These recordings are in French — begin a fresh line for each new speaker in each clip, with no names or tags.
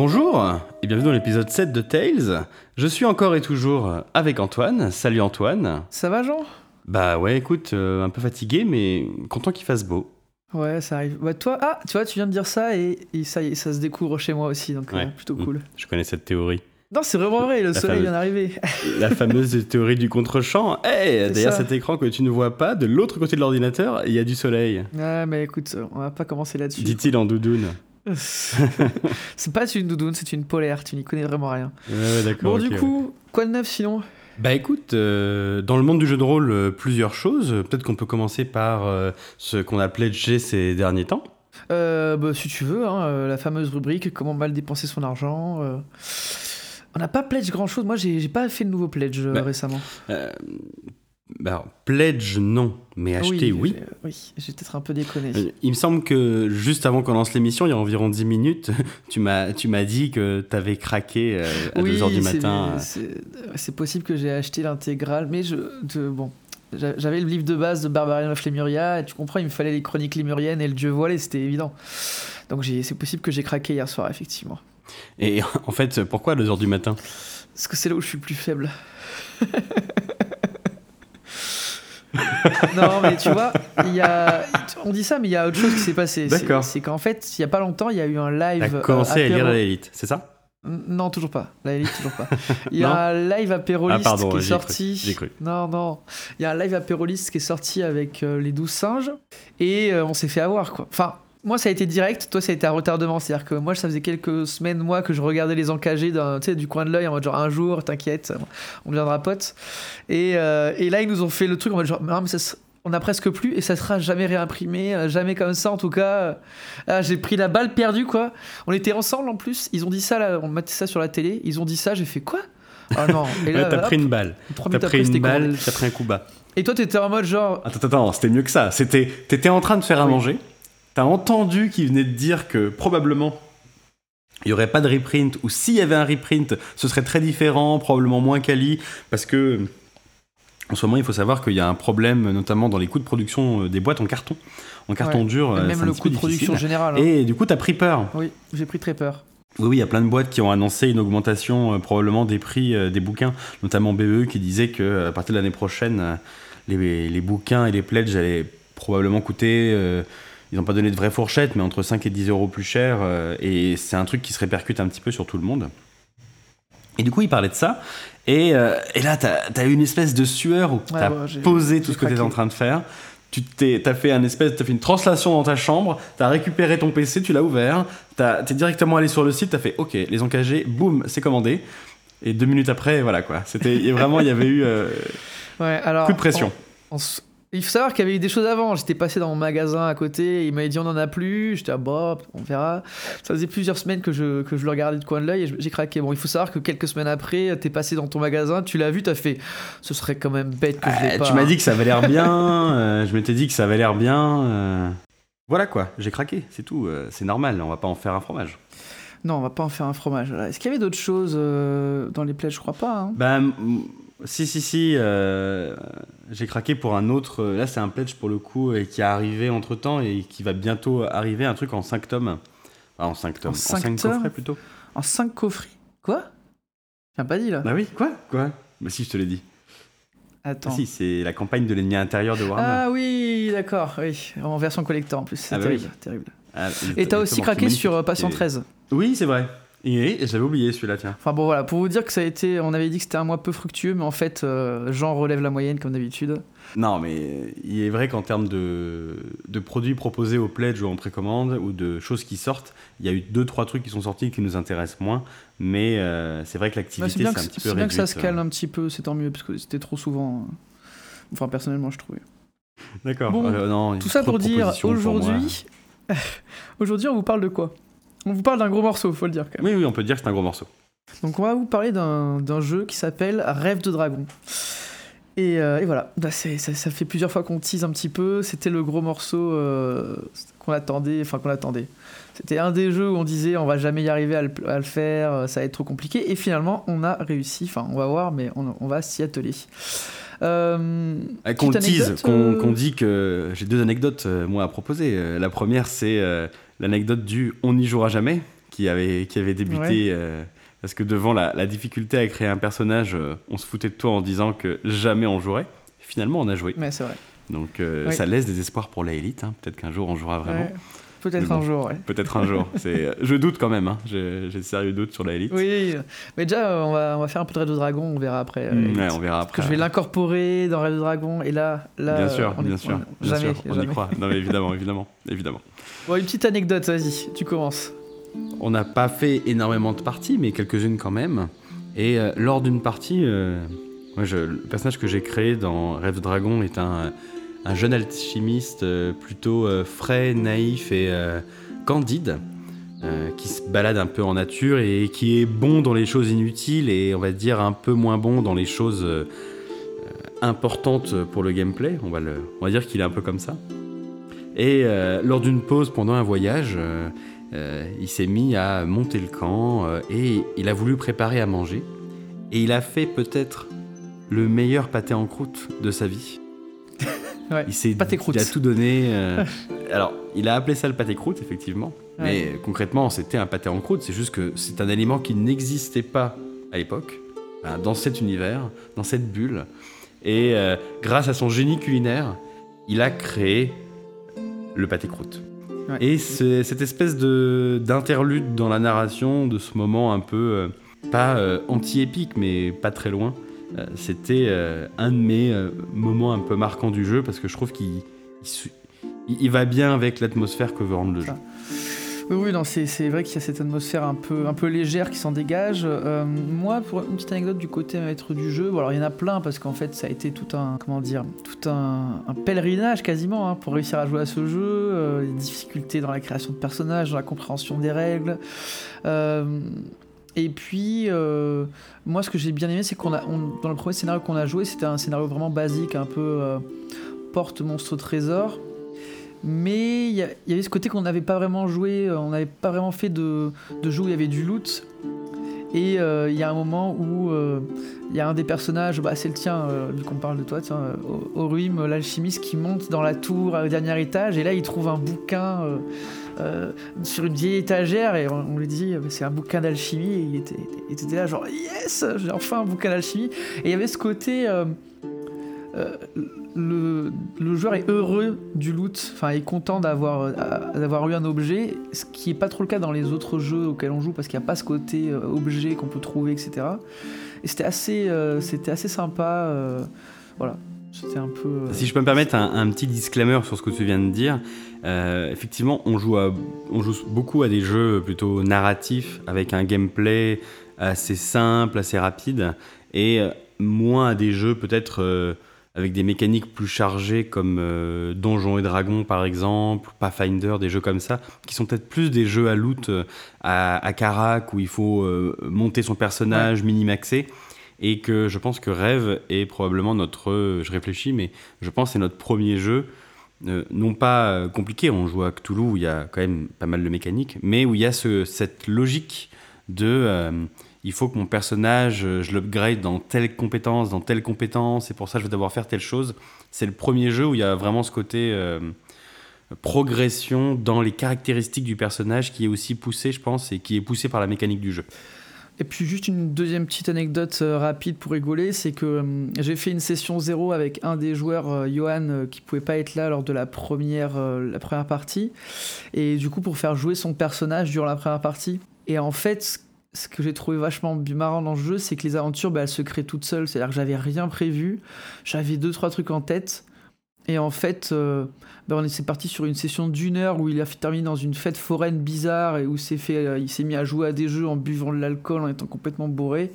Bonjour et bienvenue dans l'épisode 7 de Tales. Je suis encore et toujours avec Antoine. Salut Antoine.
Ça va Jean?
Bah ouais, écoute, euh, un peu fatigué mais content qu'il fasse beau.
Ouais, ça arrive. Ouais, toi, ah, tu vois, tu viens de dire ça et, et ça y est, ça se découvre chez moi aussi, donc euh, plutôt cool.
Je connais cette théorie.
Non, c'est vraiment vrai, le
La
soleil
fameuse-
vient d'arriver.
La fameuse théorie du contre-champ. Hey, derrière
ça.
cet écran que tu ne vois pas, de l'autre côté de l'ordinateur, il y a du soleil.
Ouais, mais écoute, on va pas commencer là-dessus.
Dit-il en doudoune.
c'est pas une doudoune, c'est une polaire, tu n'y connais vraiment rien.
Ouais, ouais, d'accord.
Bon, du
ouais.
coup, quoi de neuf sinon?
Bah écoute, euh, dans le monde du jeu de rôle, euh, plusieurs choses. Peut-être qu'on peut commencer par euh, ce qu'on a pledgé ces derniers temps.
euh, bah, Si tu veux, hein, euh, la fameuse rubrique comment mal dépenser son argent. euh. On n'a pas pledge grand-chose. Moi, j'ai pas fait de nouveau pledge euh,
Bah,
récemment.
Euh, bah alors, pledge, non, mais acheter, oui.
j'ai- Oui, j'ai peut-être un peu déconné.
Euh, Il me semble que juste avant qu'on lance l'émission, il y a environ 10 minutes, tu m'as tu m'as dit que tu avais craqué euh, à
oui,
2h du matin. euh.
c'est- possible que j'ai acheté l'intégrale, mais je, de- bon, j'a- j'avais le livre de base de Barbarian of Lemuria, et tu comprends, il me fallait les chroniques lémuriennes et le dieu voilé, c'était évident. Donc c'est possible que j'ai craqué hier soir, effectivement.
Et en fait, pourquoi à 2h du matin?
Parce que c'est là où je suis le plus faible. non, mais tu vois, il y a, on dit ça, mais il y a autre chose qui s'est passé. C'est-
D'accord.
C'est qu'en fait, il y a pas longtemps, il y a eu un live. Euh,
commencé à lire Lilith, c'est ça?
Non, toujours pas. La élite, toujours pas. Il y a un live apéroliste
Ah, pardon,
qui est sorti.
j'ai cru.
Non, non. Il y a un live apéroliste qui est sorti avec euh, les 12 singes et euh, on s'est fait avoir, quoi. Enfin, moi, ça a été direct. Toi, ça a été un retardement. C'est-à-dire que moi, ça faisait quelques semaines, moi, que je regardais les encagés du coin de l'œil en mode genre un jour, t'inquiète, on deviendra potes. Et, euh, et là, ils nous ont fait le truc en mode genre, non, mais ça on a presque plus et ça sera jamais réimprimé, euh, jamais comme ça en tout cas. Ah, j'ai pris la balle perdue quoi. On était ensemble en plus, ils ont dit ça là, on mettait ça sur la télé, ils ont dit ça, j'ai fait quoi? Ah non, et
Ouais,
là,
T'as pris une balle. T'as pris une balle, t'as pris un coup bas.
Et toi t'étais en mode genre,
Attends, attends, c'était mieux que ça. C'était, t'étais en train de faire à
Oui.
manger. T'as entendu qu'il venait de dire que probablement il y aurait pas de reprint ou s'il y avait un reprint, ce serait très différent, probablement moins quali, parce que en ce moment il faut savoir qu'il y a un problème, notamment dans les coûts de production euh, des boîtes en carton, en carton
Ouais.
dur. euh,
même le coût de production général. hein.
Et du coup, t'as pris peur.
Oui, j'ai pris très peur.
Oui, oui, il y a plein de boîtes qui ont annoncé une augmentation euh, probablement des prix euh, des bouquins, notamment BE qui disait que à partir de l'année prochaine, euh, les, les bouquins et les pledges allaient probablement coûter. Ils n'ont pas donné de vraie fourchette, mais entre 5 et 10 euros plus cher. euh, et c'est un truc qui se répercute un petit peu sur tout le monde. Et du coup, il parlait de ça. Et, euh, et là, tu as, eu une espèce de sueur où tu as
ouais, j'ai-
posé tout ce que tu étais
craqué.
en train de faire. Tu t'es, as fait un espèce, t'as fait une translation dans ta chambre, tu as récupéré ton PC, tu l'as ouvert, tu es directement allé sur le site, tu as fait OK, les encagés, boum, c'est commandé. Et deux minutes après, voilà quoi. C'était vraiment, il y avait eu euh,
Ouais, alors.
coup de pression.
on- on s- il faut savoir qu'il y avait eu des choses avant. J'étais passé dans mon magasin à côté, il m'avait dit on en a plus. J'étais ah bah, on verra. Ça faisait plusieurs semaines que je, que je le regardais du coin de l'œil et j'ai craqué. Bon, il faut savoir que quelques semaines après, t'es passé dans ton magasin, tu l'as vu, t'as fait ce serait quand même bête que je l'ai
Ah,
pas.
tu m'as dit que ça avait l'air bien, euh, je m'étais dit que ça avait l'air bien. euh, Voilà quoi, j'ai craqué, c'est tout. euh, c'est normal, on va pas en faire un fromage.
Non, on va pas en faire un fromage. Est-ce qu'il y avait d'autres choses dans les plaies? Je crois pas. hein.
M- si, si, si. euh, j'ai craqué pour un autre. euh, Là, c'est un pledge pour le coup et qui est arrivé entre temps et qui va bientôt arriver. Un truc en 5 tomes. Enfin, en 5 tomes. En
cinq
5
tomes
coffrets plutôt.
En 5 coffrets Quoi? T'as pas dit là
Bah oui, quoi? Quoi? Bah si, je te l'ai dit. Ah,
Attends.
si, c'est la campagne de l'ennemi intérieur de Warhammer.
Ah oui, d'accord, oui. En version collector en plus, c'est
Ah bah
terrible,
oui.
terrible.
Ah,
Et t'as aussi craqué sur euh. Patient
Et-
13.
Oui, c'est vrai. Et, et j'avais oublié celui-là, tiens.
Enfin bon voilà, pour vous dire que ça a été, on avait dit que c'était un mois peu fructueux, mais en fait, euh, Jean relève la moyenne comme d'habitude.
Non, mais il est vrai qu'en termes de, de produits proposés au pledge ou en précommande ou de choses qui sortent, il y a eu deux trois trucs qui sont sortis qui nous intéressent moins, mais euh, c'est vrai que l'activité
c'est bien,
c'est un petit peu
c'est bien que ça se calme un petit peu, c'est tant mieux, parce que c'était trop souvent. euh, Enfin, personnellement, je trouvais.
D'accord.
Bon,
Euh,
Tout ça pour dire, aujourd'hui, aujourd'hui, on vous parle de quoi? On vous parle d'un gros morceau, faut le dire quand même.
Oui, oui, on peut dire que c'est un gros morceau.
Donc on va vous parler d'un jeu qui s'appelle Rêve de Dragon. Et, euh, et voilà, Bah, ça, ça fait plusieurs fois qu'on tease un petit peu. C'était le gros morceau euh, qu'on attendait, enfin qu'on attendait. C'était un des jeux où on disait on va jamais y arriver à le, à le faire, euh, ça va être trop compliqué. Et finalement, on a réussi. Enfin, on va voir, mais on, on va s'y atteler. Euh,
Qu'on tease, qu'on dit que j'ai deux anecdotes moi à proposer. La première c'est l'anecdote du on n'y jouera jamais, qui avait, qui avait débuté. euh, parce que devant la, la difficulté à créer un personnage, euh, on se foutait de toi en disant que jamais on jouerait. Finalement, on a joué.
Mais c'est vrai.
Donc euh,
Oui.
ça laisse des espoirs pour la élite. hein. Peut-être qu'un jour on jouera vraiment.
Ouais. Peut-être
bon.
un jour, ouais.
Peut-être un jour. C'est, je doute quand même. hein. J'ai, de sérieux doutes sur la élite.
Oui, mais déjà, euh, on va, on va faire un peu de de Dragon, on verra après. euh,
Mm, ouais, on verra
que
après.
je vais l'incorporer dans de Dragon, et là, là
Bien sûr,
on
bien sûr,
on-
bien
jamais,
sûr, on y croit. Non, mais évidemment, évidemment, évidemment.
Bon, une petite anecdote, vas-y, tu commences.
On n'a pas fait énormément de parties, mais quelques-unes quand même. Et euh, lors d'une partie, euh, moi, je- le personnage que j'ai créé dans Rêve Dragon est un, un jeune alchimiste euh, plutôt euh, frais, naïf et euh, candide, qui se balade un peu en nature et qui est bon dans les choses inutiles et on va dire un peu moins bon dans les choses importantes pour le gameplay. On va, dire qu'il est un peu comme ça. Et lors d'une pause pendant un voyage, il s'est mis à monter le camp et il a voulu préparer à manger. Et il a fait peut-être le meilleur pâté en croûte de sa vie.
Ouais,
il s'est. Il a tout donné. euh, alors, il a appelé ça le pâté croûte, effectivement.
Ouais.
Mais concrètement, c'était un pâté en croûte. C'est juste que c'est un aliment qui n'existait pas à l'époque, hein, dans cet univers, dans cette bulle. Et euh, grâce à son génie culinaire, il a créé le pâté croûte.
Ouais.
Et c'est cette espèce de d'interlude dans la narration de ce moment un peu euh, pas anti-épique mais pas très loin. Euh, C'était euh, un de mes euh, moments un peu marquants du jeu parce que je trouve qu'il il, va bien avec l'atmosphère que veut rendre le jeu.
Oui, oui, non, c'est, c'est vrai qu'il y a cette atmosphère un peu, un peu légère qui s'en dégage. Euh, moi, pour une petite anecdote du côté maître du jeu, bon, alors il y en a plein parce qu'en fait, ça a été tout un, comment dire, tout un, un pèlerinage quasiment hein, pour réussir à jouer à ce jeu. Euh, les difficultés dans la création de personnages, dans la compréhension des règles. Euh, et puis, euh, moi, ce que j'ai bien aimé, c'est qu'on a, dans le premier scénario qu'on a joué, c'était un scénario vraiment basique, un peu euh, porte monstre trésor. Mais il y, a- il y avait ce côté qu'on n'avait pas vraiment joué, euh, on n'avait pas vraiment fait de, de jeu où il y avait du loot. Et euh, il y a un moment où euh, il y a un des personnages, bah, c'est le tien, euh, vu qu'on parle de toi, tiens, Oruim, l'alchimiste, qui monte dans la tour au dernier étage, et là il trouve un bouquin sur une vieille étagère, et on, lui dit, c'est un bouquin d'alchimie, et il était, il était là genre, yes, j'ai enfin un bouquin d'alchimie. Et il y avait ce côté... euh, le, joueur est heureux du loot, enfin est content d'avoir euh, d'avoir eu un objet, ce qui est pas trop le cas dans les autres jeux auxquels on joue parce qu'il n'y a pas ce côté euh, objet qu'on peut trouver, etc. Et c'était assez, c'était assez sympa, voilà. C'était un peu.
Si je peux me permettre un, petit disclaimer sur ce que tu viens de dire, effectivement, on joue, à- on joue beaucoup à des jeux plutôt narratifs avec un gameplay assez simple, assez rapide, et moins à des jeux peut-être avec des mécaniques plus chargées comme euh, Donjons et Dragons par exemple, Pathfinder, des jeux comme ça, qui sont peut-être plus des jeux à loot euh, à, à Carac où il faut euh, monter son personnage, minimaxer et que je pense que Rêve est probablement notre, euh, je réfléchis, mais je pense que c'est notre premier jeu, euh, non pas compliqué, on joue à Cthulhu où il y a quand même pas mal de mécaniques, mais où il y a ce- cette logique de euh, il faut que mon personnage, euh, je l'upgrade dans telle compétence, dans telle compétence, et pour ça je vais devoir faire telle chose. C'est le premier jeu où il y a vraiment ce côté euh, progression dans les caractéristiques du personnage qui est aussi poussé, je pense, et qui est poussé par la mécanique du jeu.
Et puis juste une deuxième petite anecdote euh, rapide pour rigoler, c'est que j'ai fait une session zéro avec un des joueurs, Johan, qui pouvait pas être là lors de la première, la première partie, et du coup pour faire jouer son personnage durant la première partie. Et en fait, ce- que j'ai trouvé vachement marrant dans le jeu, c'est que les aventures, bah, elles se créent toutes seules, c'est-à-dire que j'avais rien prévu, j'avais deux trois trucs en tête, et en fait, euh, bah, on est c'est parti sur une session d'une heure où il a terminé dans une fête foraine bizarre et où s'est fait, euh, il s'est mis à jouer à des jeux en buvant de l'alcool, en étant complètement bourré.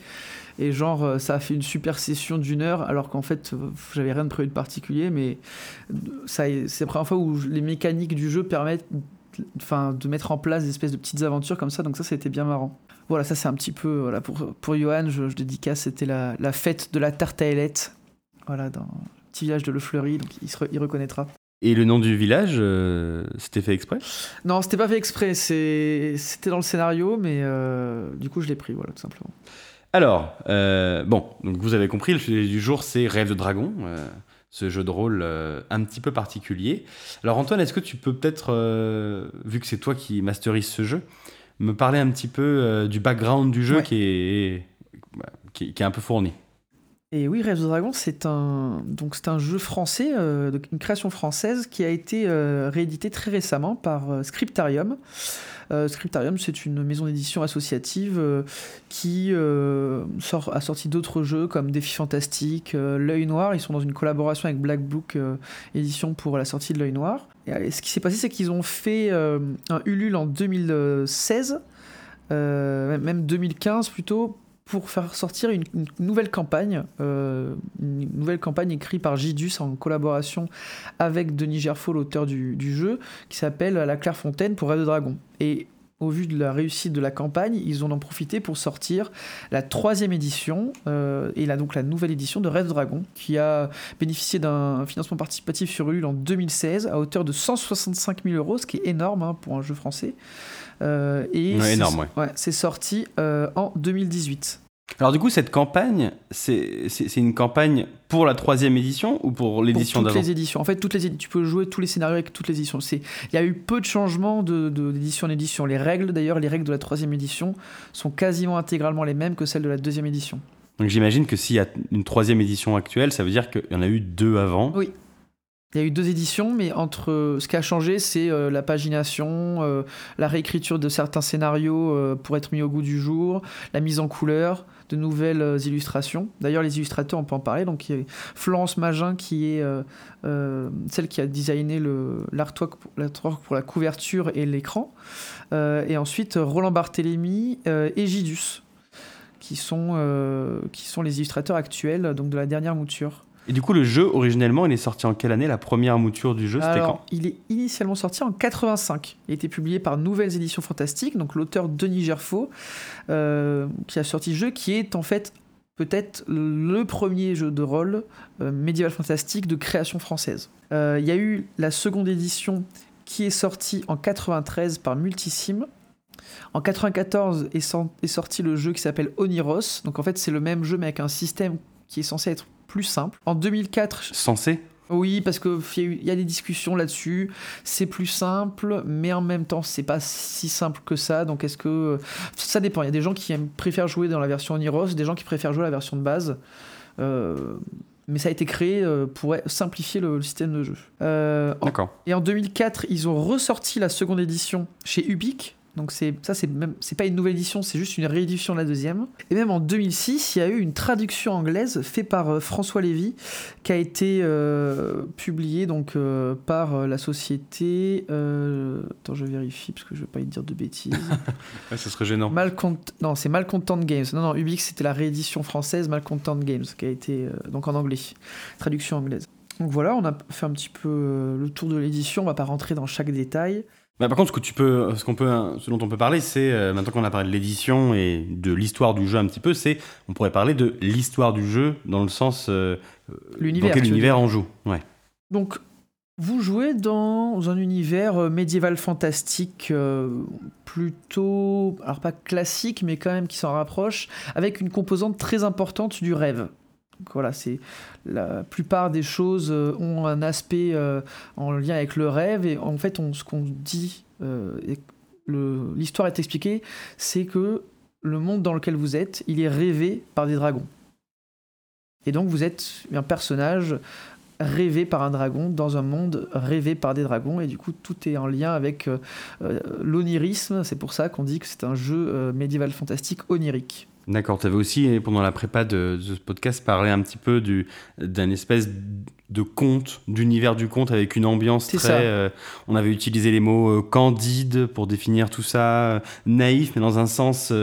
Et genre, euh, ça a fait une super session d'une heure, alors qu'en fait, euh, j'avais rien de prévu de particulier, mais c'est la première fois où les mécaniques du jeu permettent enfin, de mettre en place des espèces de petites aventures comme ça, donc ça, c'était bien marrant. Voilà, ça c'est un petit peu, voilà, pour, pour Johan, je, je dédicace, c'était la, la fête de la tarte à ailette, voilà, dans le petit village de Le Fleury, donc il, se re- il reconnaîtra.
Et le nom du village, euh, c'était fait exprès?
Non, c'était pas fait exprès, c'est- c'était dans le scénario, mais euh, du coup je l'ai pris, voilà, tout simplement.
Alors, euh, bon, donc vous avez compris, le sujet du jour, c'est Rêve de Dragon, ce jeu de rôle euh, un petit peu particulier. Alors Antoine, est-ce que tu peux peut-être, euh, vu que c'est toi qui masterise ce jeu, me parler un petit peu du background du jeu qui, est, qui, est un peu fourni?
Et oui, Rêve de Dragon, c'est un, donc c'est un jeu français, une création française qui a été réédité très récemment par Scriptarium. Euh, Scriptarium, c'est une maison d'édition associative euh, qui euh, sort, a sorti d'autres jeux comme Défi Fantastique, L'œil Noir. Ils sont dans une collaboration avec Black Book Édition pour la sortie de L'œil Noir. Et, ce qui s'est passé, c'est qu'ils ont fait un Ulule en 2016, même 2015 plutôt, pour faire sortir une, nouvelle campagne, euh, une nouvelle campagne écrite par Gidus en collaboration avec Denis Gerfaux, l'auteur du, jeu, qui s'appelle La Clairefontaine pour Rêve de Dragon. Au vu de la réussite de la campagne, ils ont en profité pour sortir la troisième édition, euh, et là donc la nouvelle édition de Rêve Dragon, qui a bénéficié d'un financement participatif sur Ulule en 2016 à hauteur de 165 000 euros, ce qui est énorme hein, pour un jeu français.
Euh, et
ouais. c'est sorti euh, en 2018.
Alors du coup, cette campagne, c'est une campagne pour la troisième édition ou pour l'édition d'avant
Toutes les éditions. En fait, toutes les tu peux jouer tous les scénarios avec toutes les éditions. Il y a eu peu de changements d'édition de, en édition. Les règles, d'ailleurs, les règles de la troisième édition sont quasiment intégralement les mêmes que celles de la deuxième édition.
Donc j'imagine que s'il y a une troisième édition actuelle, ça veut dire qu'il y en a eu deux avant.
Oui. Il y a eu deux éditions, mais entre ce qui a changé, c'est euh, la pagination, euh, la réécriture de certains scénarios euh, pour être mis au goût du jour, la mise en couleur, de nouvelles illustrations. D'ailleurs, les illustrateurs, on peut en parler. Donc, il y a Florence Magin qui est celle qui a designé l'artwork pour, pour, la couverture et l'écran. et ensuite, Roland Barthélémy et Gidus, qui sont, qui sont les illustrateurs actuels donc de la dernière mouture.
Et du coup, le jeu, originellement, il est sorti en quelle année La première mouture du jeu, c'était quand
Il est initialement sorti en 85. Il a été publié par Nouvelles Éditions Fantastiques, donc l'auteur Denis Gerfaux, euh, qui a sorti ce jeu, qui est en fait peut-être le premier jeu de rôle euh, médiéval fantastique de création française. Euh, il y a eu la seconde édition qui est sortie en 93 par Multisim. En 94 est, est sorti le jeu qui s'appelle Oniros. Donc en fait c'est le même jeu mais avec un système qui est censé être plus simple. En 2004.
Censé?
Oui, parce qu'il y, a des discussions là-dessus. C'est plus simple, mais en même temps, c'est pas si simple que ça. Donc, est-ce que. Ça dépend. Il y a des gens qui aiment, préfèrent jouer dans la version Oniros, des gens qui préfèrent jouer la version de base. Euh, mais ça a été créé euh, pour simplifier le, système de jeu.
Euh, D'accord.
Et en 2004, ils ont ressorti la seconde édition chez Ubique. Donc c'est ça c'est même c'est pas une nouvelle édition, c'est juste une réédition de la deuxième. Et même en 2006, il y a eu une traduction anglaise faite par euh, François Lévy qui a été euh, publiée donc euh, par la société attends, je vérifie parce que je vais pas y dire de bêtises.
ouais, ça serait gênant.
Malcont... non, c'est Malcontent Games. Non non, Ubix c'était la réédition française Malcontent Games qui a été donc en anglais, traduction anglaise. Donc voilà, on a fait un petit peu le tour de l'édition, on va pas rentrer dans chaque détail.
Bah, par contre, ce, que tu peux, ce, qu'on peut, ce dont on peut parler, c'est, euh, maintenant qu'on a parlé de l'édition et de l'histoire du jeu un petit peu, c'est, on pourrait parler de l'histoire du jeu dans le sens euh,
l'univers,
dans quel univers on joue. Ouais.
Donc, vous jouez dans un univers euh, médiéval fantastique plutôt, alors pas classique, mais quand même qui s'en rapproche, avec une composante très importante du rêve la plupart des choses euh, ont un aspect euh, en lien avec le rêve. Et en fait, ce qu'on dit euh, l'histoire est expliquée, c'est que le monde dans lequel vous êtes, il est rêvé par des dragons. Et donc vous êtes un personnage rêvé par un dragon dans un monde rêvé par des dragons. Et du coup tout est en lien avec l'onirisme. C'est pour ça qu'on dit que c'est un jeu médiéval fantastique onirique
D'accord, tu avais aussi, pendant la prépa de, ce podcast, parlé un petit peu d'un espèce de conte, d'univers du conte avec une ambiance très. Euh, on avait utilisé les mots euh, candide pour définir tout ça, euh, naïf, mais dans un sens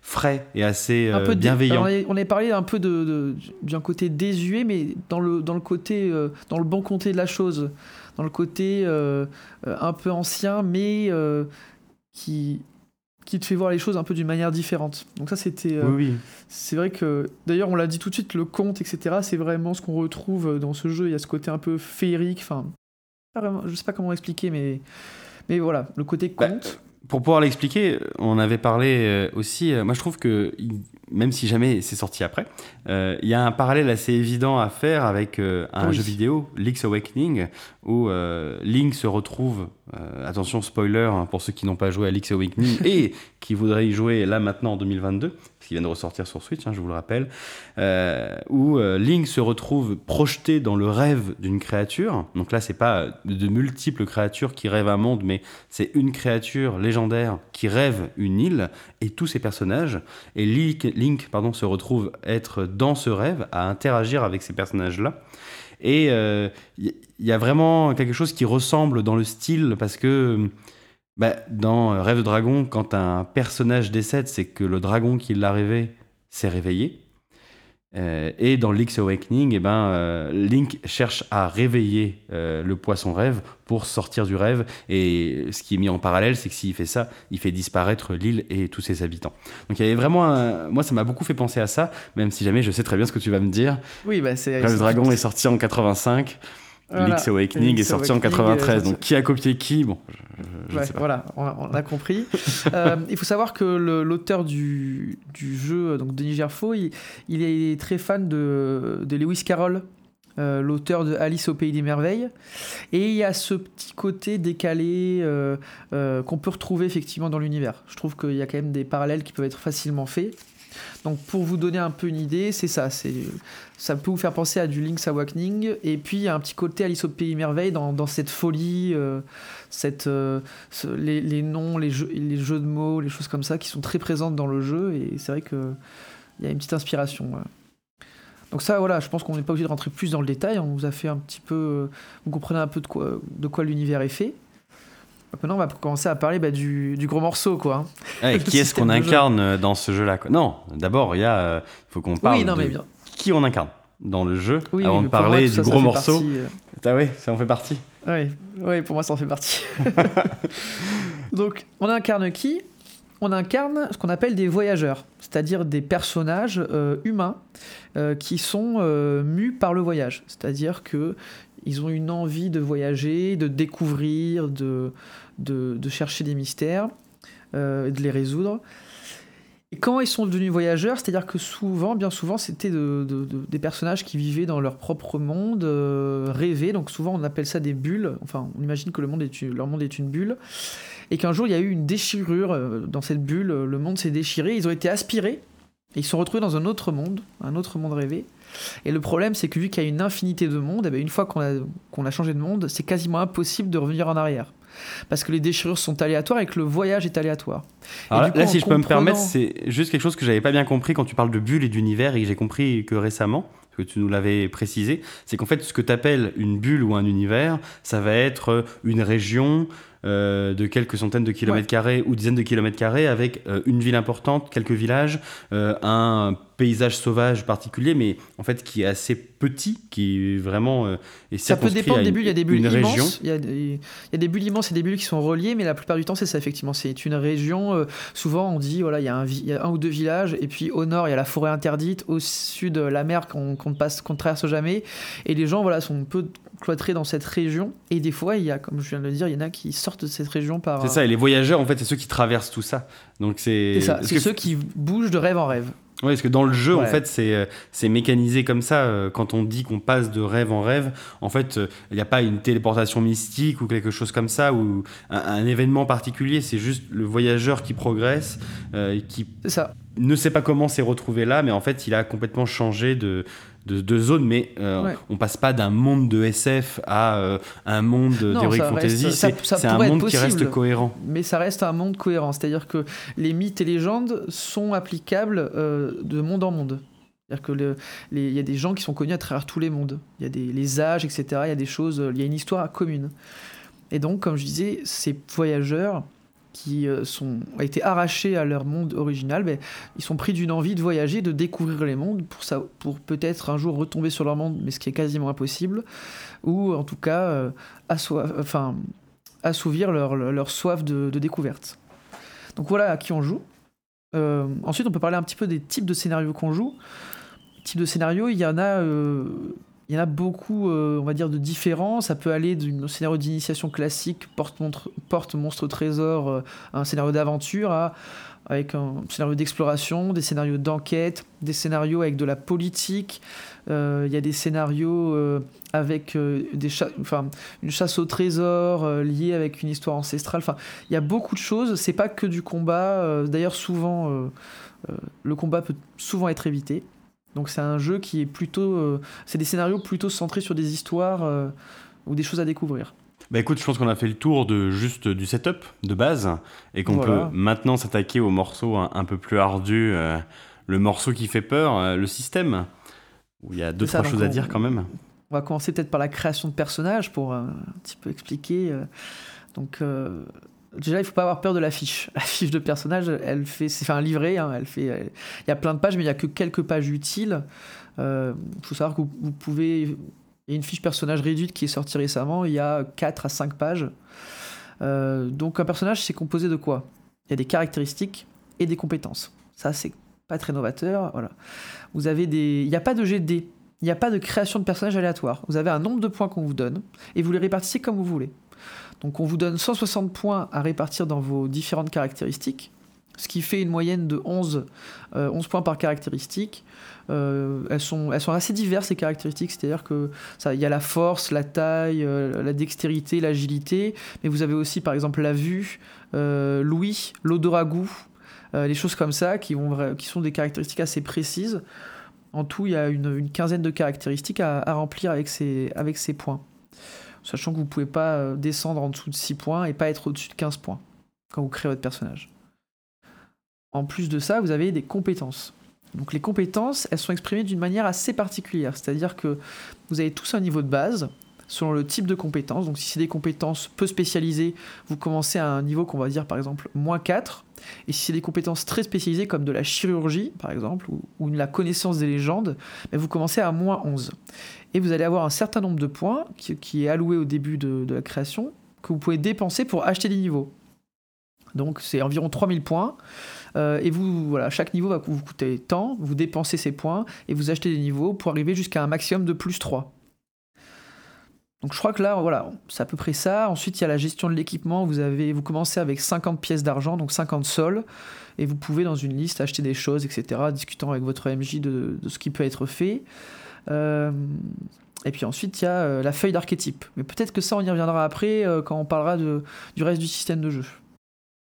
frais et assez bienveillant.
on, a, parlé un peu d'un côté désuet, mais dans le, dans le côté, dans le bon côté de la chose, dans le côté un peu ancien, mais qui qui te fait voir les choses un peu d'une manière différente. Donc ça, c'était...
Euh, oui,
C'est vrai que, d'ailleurs, on l'a dit tout de suite, le conte, etc., c'est vraiment ce qu'on retrouve dans ce jeu. Il y a ce côté un peu féerique, enfin... Je sais pas comment expliquer, mais... Mais voilà, le côté bah, conte
pour pouvoir l'expliquer, on avait parlé euh, aussi, euh, moi je trouve que même si jamais c'est sorti après, euh, il y a un parallèle assez évident à faire avec un jeu vidéo, Link's Awakening, où Link se retrouve attention spoiler hein, pour ceux qui n'ont pas joué à Link's Awakening et qui voudraient y jouer là maintenant en 2022, qu'il vient de ressortir sur Switch, hein, je vous le rappelle, euh, où euh, Link se retrouve projeté dans le rêve d'une créature. Donc là, c'est pas de multiples créatures qui rêvent un monde, mais c'est une créature légendaire qui rêve une île et tous ses personnages. Et Link, Link pardon, se retrouve être dans ce rêve, à interagir avec ces personnages-là. Et il euh, y, a vraiment quelque chose qui ressemble dans le style parce que bah, dans Rêve de Dragon, quand un personnage décède, c'est que le dragon qui l'a rêvé s'est réveillé. Euh, et dans Link's Awakening, eh ben, euh, Link cherche à réveiller le poisson rêve pour sortir du rêve. Et ce qui est mis en parallèle, c'est que s'il fait ça, il fait disparaître l'île et tous ses habitants. Donc il y avait vraiment Moi, ça m'a beaucoup fait penser à ça, même si jamais je sais très bien ce que tu vas me dire.
Oui, bah c'est...
Le Dragon est sorti en 85. Voilà. Link's Awakening est sorti en 93. Donc qui a copié qui? Bon,
je, sais pas. Voilà, on a, compris. Euh, il faut savoir que l'auteur du, du, jeu, donc Denis Gerfaux, il, il, est très fan de, de Lewis Carroll, euh, l'auteur de Alice au pays des merveilles. Et il y a ce petit côté décalé euh, euh, qu'on peut retrouver effectivement dans l'univers. Je trouve qu'il y a quand même des parallèles qui peuvent être facilement faits. Donc pour vous donner un peu une idée, c'est ça. C'est, ça peut vous faire penser à du Link's Awakening. Et puis il y a un petit côté Alice au pays des merveilles dans, dans cette folie, cette, les, les, noms, les jeux, les jeux de mots, les choses comme ça qui sont très présentes dans le jeu. Et c'est vrai qu'il y a une petite inspiration. Donc ça, voilà, je pense qu'on n'est pas obligé de rentrer plus dans le détail. On vous a fait un petit peu... Euh, vous comprenez un peu de quoi l'univers est fait. Maintenant, on va commencer à parler bah, du, du, gros morceau, quoi.
Qui est-ce qu'on incarne euh, dans ce jeu-là Non, d'abord, il euh, faut qu'on parle non, mais bien. qui on incarne dans le jeu, avant de parler du gros morceau. Ah oui, ça en fait partie.
Oui, oui, pour moi, ça en fait partie. Donc, on incarne qui? On incarne ce qu'on appelle des voyageurs, c'est-à-dire des personnages euh, humains euh, qui sont euh, mus par le voyage, c'est-à-dire que ils ont une envie de voyager, de découvrir, de, de, chercher des mystères, de les résoudre. Et quand ils sont devenus voyageurs, c'est-à-dire que souvent, bien souvent, c'était des personnages qui vivaient dans leur propre monde, rêvés. Donc souvent, on appelle ça des bulles. Enfin, on imagine que le monde est leur monde est une bulle et qu'un jour il y a eu une déchirure euh, dans cette bulle, le monde s'est déchiré, ils ont été aspirés, et ils se sont retrouvés dans un autre monde, un autre monde rêvé. Et le problème, c'est que vu qu'il y a une infinité de mondes, eh bien, une fois qu'on a, qu'on a changé de monde, c'est quasiment impossible de revenir en arrière. Parce que les déchirures sont aléatoires et que le voyage est aléatoire.
Alors là, si je peux me permettre, c'est juste quelque chose que j'avais pas bien compris quand tu parles de bulle et d'univers et que j'ai compris que récemment que tu nous l'avais précisé, c'est qu'en fait, ce que tu appelles une bulle ou un univers, ça va être une région, euh, de quelques centaines de kilomètres carrés ou dizaines de kilomètres carrés avec euh, une ville importante, quelques villages, euh, un paysage sauvage particulier, mais en fait qui est assez petit, qui est vraiment
est Ça peut dépendre des bulles. Il y a des bulles immenses. Il y a, des, il y a des bulles immenses et des bulles qui sont reliées, mais la plupart du temps c'est ça effectivement. C'est une région. souvent on dit voilà il y, a un, il y, a un, ou deux villages et puis au nord il y a la forêt interdite, au sud la mer qu'on ne passe, qu'on traverse jamais, et les gens voilà sont un peu cloîtrés dans cette région. Et des fois il y a comme je viens de le dire il y en a qui sortent de cette région par.
C'est ça, et les voyageurs, en fait, c'est ceux qui traversent tout ça. Donc c'est.
C'est ça, c'est ceux qui bougent de rêve en rêve.
Oui, parce que dans le jeu, en fait, c'est, euh, c'est mécanisé comme ça. Euh, quand on dit qu'on passe de rêve en rêve, en fait, euh, il n'y a pas une téléportation mystique ou quelque chose comme ça, ou un, événement particulier. C'est juste le voyageur qui progresse, qui
ça.
ne sait pas comment s'est retrouvé là, mais en fait, il a complètement changé de, de, de zone, mais euh, on passe pas d'un monde de SF à euh, un monde d'Heroic Fantasy. C'est un monde qui reste cohérent.
Mais ça reste un monde cohérent. C'est-à-dire que les mythes et légendes sont applicables euh, de monde en monde. C'est-à-dire que il y a des gens qui sont connus à travers tous les mondes. Il y a des les âges, etc. Il y a des choses, il y a une histoire commune. Et donc, comme je disais, ces voyageurs, qui euh, ont été arrachés à leur monde original, ben, ils sont pris d'une envie de voyager, de découvrir les mondes, pour, pour peut-être un jour retomber sur leur monde, mais ce qui est quasiment impossible, ou en tout cas euh, assouvir leur, soif de, découverte. Donc voilà à qui on joue. Euh, ensuite, on peut parler un petit peu des types de scénarios qu'on joue. Type de scénario, il y en a il y en a beaucoup, on va dire, de différents. Ça peut aller d'un scénario d'initiation classique, porte, monstre trésor, un scénario d'aventure, avec un scénario d'exploration, des scénarios d'enquête, des scénarios avec de la politique. Euh, il y a des scénarios euh, avec euh, des enfin, une chasse au trésor liée avec une histoire ancestrale. Enfin, il y a beaucoup de choses. C'est pas que du combat. D'ailleurs, souvent, le combat peut souvent être évité. Donc c'est un jeu qui est plutôt, c'est des scénarios plutôt centrés sur des histoires ou des choses à découvrir.
Bah écoute, je pense qu'on a fait le tour de juste du setup de base et qu'on peut maintenant s'attaquer au morceau un, peu plus ardu, euh, le morceau qui fait peur, euh, le système, où il y a deux trois choses à dire quand même.
On va commencer peut-être par la création de personnages pour euh, un petit peu expliquer. donc déjà, il faut pas avoir peur de l'affiche. La fiche de personnage, elle fait, c'est un livret, hein, elle fait, il y a plein de pages, mais il y a que quelques pages utiles. Il faut savoir que vous pouvez il y a une fiche personnage réduite qui est sortie récemment, il y a 4 à 5 pages. Euh, donc un personnage, c'est composé de quoi? Il y a des caractéristiques et des compétences. Ça, c'est pas très novateur. Vous avez des... Il n'y a pas de GD, il n'y a pas de création de personnage aléatoire. Vous avez un nombre de points qu'on vous donne et vous les répartissez comme vous voulez. Donc on vous donne 160 points à répartir dans vos différentes caractéristiques, ce qui fait une moyenne de 11, 11 euh, points par caractéristique. Euh, elles, sont, assez diverses, ces caractéristiques, c'est-à-dire que ça, il y a la force, la taille, euh, la dextérité, l'agilité, mais vous avez aussi par exemple la vue, l'ouïe, l'odorat goût, les choses comme ça qui, sont des caractéristiques assez précises. En tout, il y a une, quinzaine de caractéristiques à, remplir avec ces points. Sachant que vous ne pouvez pas descendre en dessous de 6 points et pas être au-dessus de 15 points quand vous créez votre personnage. En plus de ça, vous avez des compétences. Donc les compétences, elles sont exprimées d'une manière assez particulière, c'est-à-dire que vous avez tous un niveau de base selon le type de compétences. Donc si c'est des compétences peu spécialisées, vous commencez à un niveau qu'on va dire par exemple moins 4. Et si c'est des compétences très spécialisées comme de la chirurgie par exemple, ou, la connaissance des légendes, ben, vous commencez à moins 11. Et vous allez avoir un certain nombre de points qui, est alloué au début de, la création, que vous pouvez dépenser pour acheter des niveaux. Donc c'est environ 3000 points. Euh, et vous, voilà, chaque niveau va vous coûter tant, vous dépensez ces points et vous achetez des niveaux pour arriver jusqu'à un maximum de plus 3. Donc je crois que là, voilà, c'est à peu près ça. Ensuite, il y a la gestion de l'équipement. Vous, vous commencez avec 50 pièces d'argent, donc 50 sols, et vous pouvez dans une liste acheter des choses, etc., discutant avec votre MJ de, ce qui peut être fait. Euh, et puis ensuite, il y a euh, la feuille d'archétype. Mais peut-être que ça, on y reviendra après quand on parlera de, du reste du système de jeu.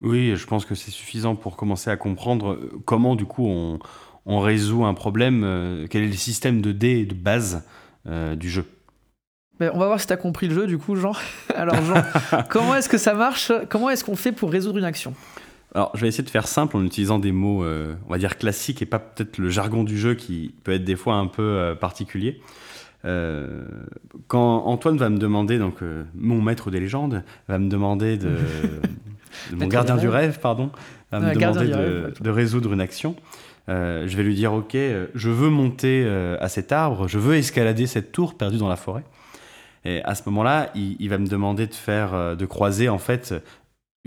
Oui, je pense que c'est suffisant pour commencer à comprendre euh, comment du coup on, résout un problème, euh, quel est le système de dés de base euh, du jeu.
Ben, on va voir si tu as compris le jeu du coup, Jean. Alors Jean, comment est-ce que ça marche Comment est-ce qu'on fait pour résoudre une action?
Alors, je vais essayer de faire simple en utilisant des mots, on va dire classiques et pas peut-être le jargon du jeu qui peut être des fois un peu particulier. quand Antoine va me demander, donc mon maître des légendes, va me demander de, mon gardien du rêve, pardon, va me demander de, résoudre une action. Euh, je vais lui dire, ok, euh, je veux monter euh, à cet arbre, je veux escalader cette tour perdue dans la forêt. Et à ce moment-là, il, va me demander de faire, de croiser en fait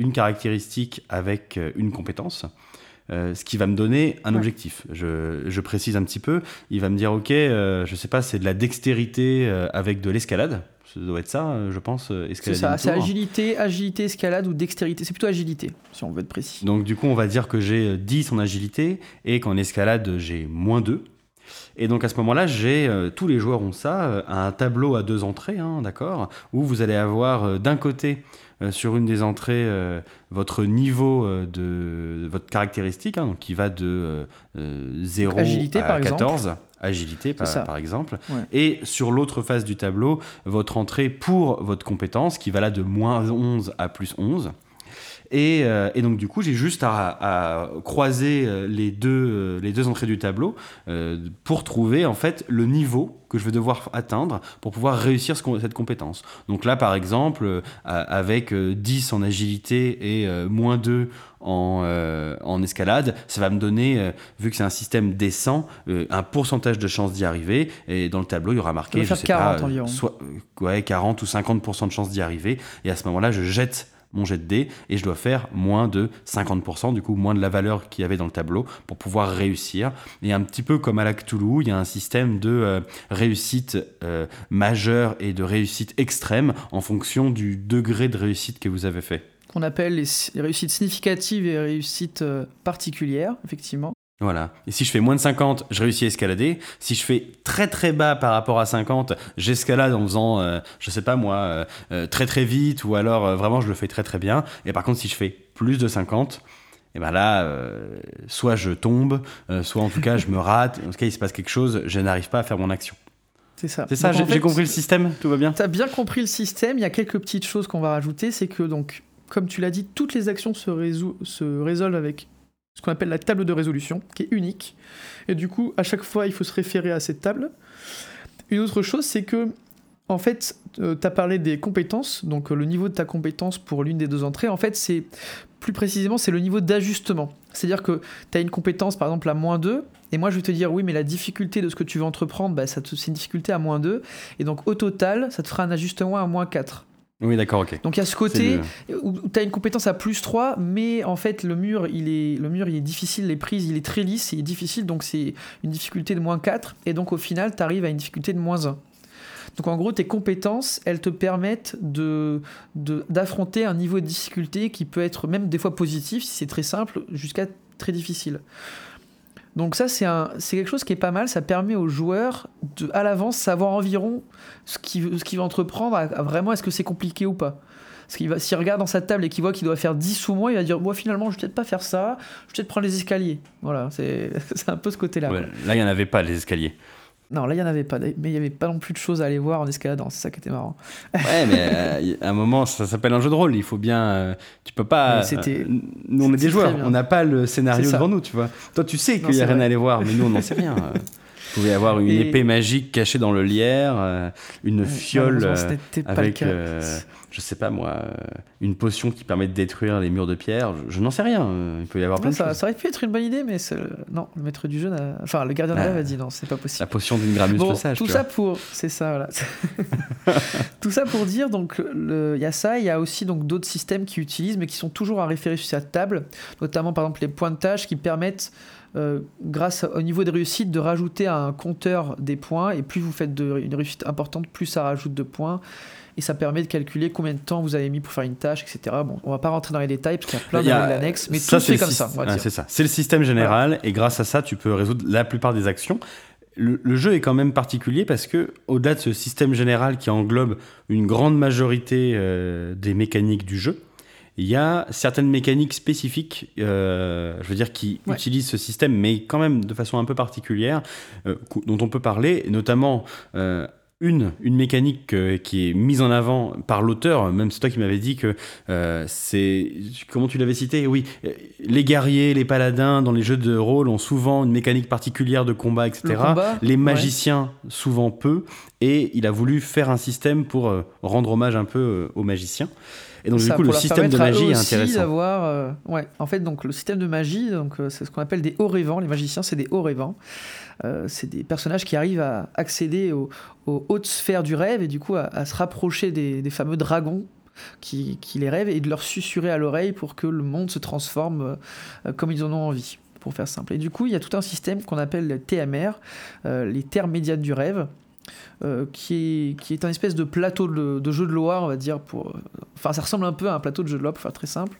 une caractéristique avec une compétence. ce qui va me donner un objectif. Je, je, précise un petit peu. Il va me dire, ok, je sais pas, c'est de la dextérité avec de l'escalade. Ça doit être ça, euh, je pense, euh,
C'est ça, c'est agilité, agilité, escalade ou dextérité. C'est plutôt agilité, si on veut être précis.
Donc du coup, on va dire que j'ai 10 en agilité et qu'en escalade, j'ai moins 2. Et donc à ce moment-là, j'ai euh, tous les joueurs ont ça, un tableau à deux entrées, hein, d'accord, où vous allez avoir d'un côté sur une des entrées votre niveau de votre caractéristique, hein, qui va de 0 à 14 agilité par, exemple. Et sur l'autre face du tableau, votre entrée pour votre compétence qui va là de moins 11 à plus 11. Euh, et, donc du coup, j'ai juste à, croiser euh, les deux, euh, les deux entrées du tableau pour trouver en fait le niveau que je vais devoir atteindre pour pouvoir réussir cette compétence. Donc là, par exemple, avec 10 en agilité et moins 2 en, en, escalade, ça va me donner, vu que c'est un système descend, un pourcentage de chance d'y arriver. Et dans le tableau, il y aura marqué,
je sais 40 pas, environ.
Soit, ouais, 40 ou 50% de chance d'y arriver. Et à ce moment-là, je jette mon jet de dés et je dois faire moins de 50%, du coup moins de la valeur qu'il y avait dans le tableau pour pouvoir réussir. Et un petit peu comme à la Cthulhu, il y a un système de euh, réussite euh, majeure et de réussite extrême en fonction du degré de réussite que vous avez fait.
Qu'on appelle les, réussites significatives et réussites euh, particulières, effectivement.
Voilà. Et si je fais moins de 50, je réussis à escalader. Si je fais très très bas par rapport à 50, j'escalade en faisant, euh, je sais pas moi, euh, euh, très très vite ou alors vraiment je le fais très très bien. Et par contre, si je fais plus de 50, et ben là, soit je tombe, soit en tout cas je me rate. En tout cas, il se passe quelque chose, je n'arrive pas à faire mon action.
C'est ça.
C'est ça, j'ai compris le système, tout va bien.
Tu as bien compris le système. Il y a quelques petites choses qu'on va rajouter. C'est que, donc, comme tu l'as dit, toutes les actions se, se résolvent avec ce qu'on appelle la table de résolution, qui est unique. Et du coup, à chaque fois, il faut se référer à cette table. Une autre chose, c'est que, en fait, euh, tu as parlé des compétences, donc euh, le niveau de ta compétence pour l'une des deux entrées, en fait, c'est plus précisément, c'est le niveau d'ajustement. C'est-à-dire que tu as une compétence, par exemple, à moins 2, et moi, je vais te dire, oui, mais la difficulté de ce que tu veux entreprendre, bah, c'est une difficulté à moins 2, et donc au total, ça te fera un ajustement à moins 4.
Oui, d'accord, ok.
Donc il y a ce côté où tu as une compétence à plus 3, mais en fait le mur, il est, le mur il est difficile, les prises, il est très lisse, il est difficile, donc c'est une difficulté de moins 4, et donc au final tu arrives à une difficulté de moins 1. Donc en gros, tes compétences, elles te permettent de, d'affronter un niveau de difficulté qui peut être même des fois positif, si c'est très simple, jusqu'à très difficile. Donc ça, c'est, quelque chose qui est pas mal. Ça permet aux joueurs de, à l'avance, savoir environ ce qu'il, ce va entreprendre. vraiment, est-ce que c'est compliqué ou pas Parce qu'il va, s'il regarde dans sa table et qu'il voit qu'il doit faire 10 ou moins, il va dire, moi finalement, je vais peut-être pas faire ça. Je vais peut-être prendre les escaliers. Voilà, c'est, un peu ce côté-là.
là, il n'y en avait pas, les escaliers.
Non, là, il n'y en avait pas. Mais il n'y avait pas non plus de choses à aller voir en escaladant. C'est ça qui était marrant.
Ouais, mais euh, à un moment, ça s'appelle un jeu de rôle. Il faut bien. Euh, tu peux pas.
C'était.
Euh, nous, on est des joueurs. On n'a pas le scénario devant nous, tu vois. Toi, tu sais qu'il n'y a rien à aller voir, mais nous, on n'en sait rien. Vous pouvez avoir une épée magique cachée dans le lierre, une fiole euh, avec, euh, je sais pas moi, une potion qui permet de détruire les murs de pierre. Je, n'en sais rien. Il peut y avoir plein de
ça,
choses.
Ça aurait pu être une bonne idée, mais non, le maître du jeu, enfin le gardien de rêve a dit non, c'est pas possible.
La potion d'une Gramus
bon,
le sage.
Tout ça pour, c'est ça, voilà. tout ça pour dire donc il y a ça, il y a aussi donc d'autres systèmes qui utilisent, mais qui sont toujours à référer sur cette table, notamment par exemple les pointages qui permettent euh, grâce au niveau des réussites, de rajouter un compteur des points. Et plus vous faites de, une réussite importante, plus ça rajoute de points. Et ça permet de calculer combien de temps vous avez mis pour faire une tâche, etc. Bon, on va pas rentrer dans les détails parce qu'il y a plein de annexes, mais ça, tout c'est comme ça.
c'est ça. C'est le système général, et grâce à ça, tu peux résoudre la plupart des actions. Le, jeu est quand même particulier parce que, au-delà de ce système général qui englobe une grande majorité euh, des mécaniques du jeu, il y a certaines mécaniques spécifiques, euh, je veux dire, qui utilisent ce système, mais quand même de façon un peu particulière, euh, dont on peut parler, notamment une, une mécanique qui est mise en avant par l'auteur, même c'est toi qui m'avais dit que c'est... Comment tu l'avais cité? Oui, les guerriers, les paladins dans les jeux de rôle ont souvent une mécanique particulière de combat, etc. les magiciens, souvent peu, et il a voulu faire un système pour rendre hommage un peu aux magiciens. Et donc, du coup, le système de magie est intéressant.
Euh, ouais, en fait, donc, le système de magie, donc, euh, c'est ce qu'on appelle des hauts rêvants. Les magiciens, c'est des hauts rêvants. Euh, c'est des personnages qui arrivent à accéder aux, hautes sphères du rêve et du coup à, se rapprocher des, fameux dragons qui, les rêvent et de leur susurrer à l'oreille pour que le monde se transforme comme ils en ont envie, pour faire simple. Et du coup, il y a tout un système qu'on appelle le TMR, les terres médianes du rêve, euh, qui, est, un espèce de plateau de, jeu de loi, on va dire. Enfin, ça ressemble un peu à un plateau de jeu de loi, pour faire très simple.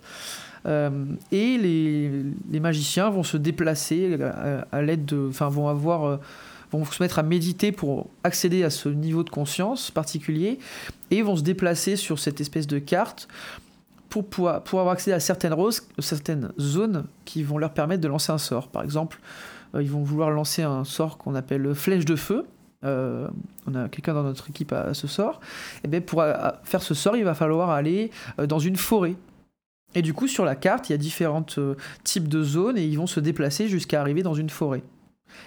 Euh, et les, magiciens vont se déplacer à, l'aide de. Enfin, vont avoir. Euh, vont se mettre à méditer pour accéder à ce niveau de conscience particulier et vont se déplacer sur cette espèce de carte pour, pouvoir, pour avoir accès à certaines, roses, certaines zones qui vont leur permettre de lancer un sort. Par exemple, ils vont vouloir lancer un sort qu'on appelle flèche de feu, euh, on a quelqu'un dans notre équipe à, ce sort, et bien pour faire ce sort, il va falloir aller euh, dans une forêt. Et du coup, sur la carte, il y a différents euh, types de zones et ils vont se déplacer jusqu'à arriver dans une forêt.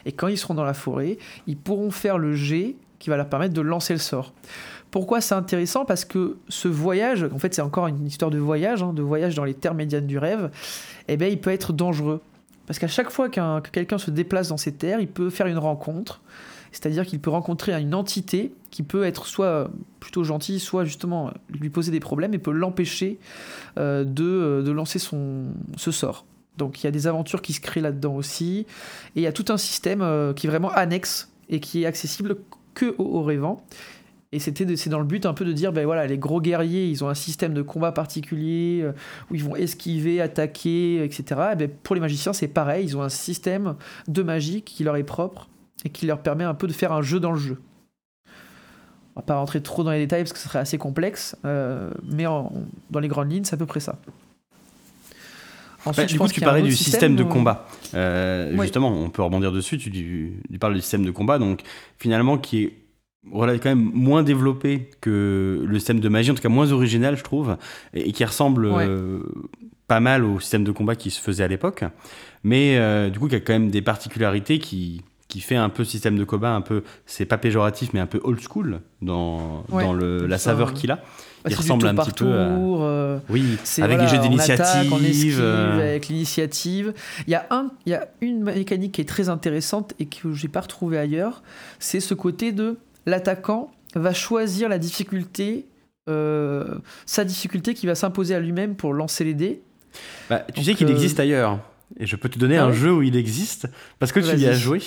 Et quand ils seront dans la forêt, ils pourront faire le jet qui va leur permettre de lancer le sort. Pourquoi c'est intéressant? Parce que ce voyage, en fait c'est encore une histoire de voyage, hein, de voyage dans les terres médianes du rêve, et bien il peut être dangereux. Parce qu'à chaque fois que quelqu'un se déplace dans ces terres, il peut faire une rencontre, C'est-à-dire qu'il peut rencontrer une entité qui peut être soit plutôt gentille, soit justement lui poser des problèmes et peut l'empêcher de, de, lancer son, ce sort. Donc il y a des aventures qui se créent là-dedans aussi. Et il y a tout un système qui est vraiment annexe et qui est accessible que aux, rêvants. Et c'est dans le but un peu de dire ben voilà les gros guerriers ils ont un système de combat particulier euh, où ils vont esquiver, attaquer, etc. Et ben pour les magiciens c'est pareil ils ont un système de magie qui leur est propre et qui leur permet un peu de faire un jeu dans le jeu. On va pas rentrer trop dans les détails parce que ce serait assez complexe, euh, mais dans les grandes lignes c'est à peu près ça.
Ensuite, du coup, tu parlais du système, de combat. Euh, justement, on peut rebondir dessus. Tu, tu, parles du système de combat, donc finalement, qui est voilà, quand même moins développé que le système de magie, en tout cas moins original, je trouve, et, qui ressemble euh, pas mal au système de combat qui se faisait à l'époque, mais du coup, qui a quand même des particularités qui, qui fait un peu système de combat, un peu, c'est pas péjoratif, mais un peu old school dans, dans le, la saveur qu'il a.
Bah, il ressemble un petit peu à... Euh,
oui, avec les jeux d'initiative.
Avec l'initiative. Il y, a un, il y a une mécanique qui est très intéressante et que j'ai pas retrouvée ailleurs, c'est ce côté de l'attaquant va choisir la difficulté, euh, sa difficulté qui va s'imposer à lui-même pour lancer les dés.
Bah, tu sais qu'il euh, existe ailleurs. Et je peux te donner ah un jeu où il existe, parce que tu y as joué.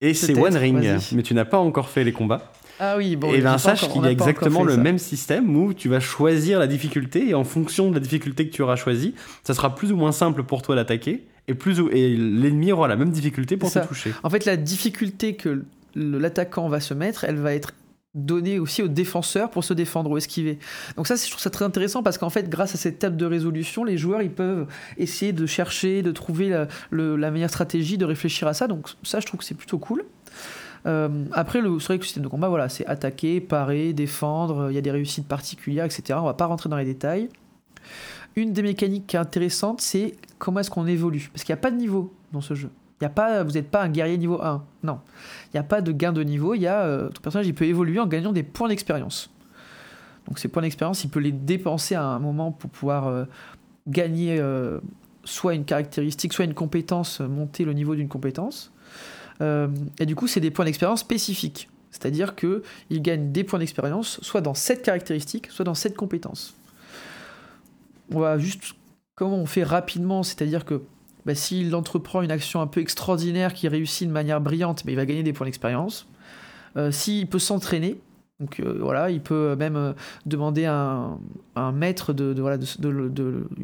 Et c'est One Ring, mais tu n'as pas encore fait les combats.
Ah oui, bon.
Et bien sache qu'il y a exactement le même système où tu vas choisir la difficulté et en fonction de la difficulté que tu auras choisie, ça sera plus ou moins simple pour toi d'attaquer et plus ou... et l'ennemi aura la même difficulté pour te toucher.
En fait, la difficulté que l'attaquant va se mettre, elle va être donnée aussi au défenseur pour se défendre ou esquiver. Donc ça, je trouve ça très intéressant parce qu'en fait, grâce à cette table de résolution, les joueurs ils peuvent essayer de chercher, de trouver la, meilleure stratégie, de réfléchir à ça. Donc ça, je trouve que c'est plutôt cool. Euh, après, le système de combat, voilà, c'est attaquer, parer, défendre. Il y a des réussites particulières, etc. On va pas rentrer dans les détails. Une des mécaniques qui est intéressante, c'est comment est-ce qu'on évolue? Parce qu'il n'y a pas de niveau dans ce jeu. Y a pas, vous n'êtes pas un guerrier niveau 1. Non. Il n'y a pas de gain de niveau. Y a, euh, personnage peut évoluer en gagnant des points d'expérience. Donc ces points d'expérience, il peut les dépenser à un moment pour pouvoir euh, gagner euh, soit une caractéristique, soit une compétence, monter le niveau d'une compétence. et du coup, c'est des points d'expérience spécifiques. C'est-à-dire qu'il gagne des points d'expérience soit dans cette caractéristique, soit dans cette compétence. On va juste comment on fait rapidement, c'est-à-dire que bah, s'il entreprend une action un peu extraordinaire qui réussit de manière brillante, bah, il va gagner des points d'expérience. Euh, s'il peut s'entraîner, donc euh, voilà, il peut même euh, demander à un, maître de,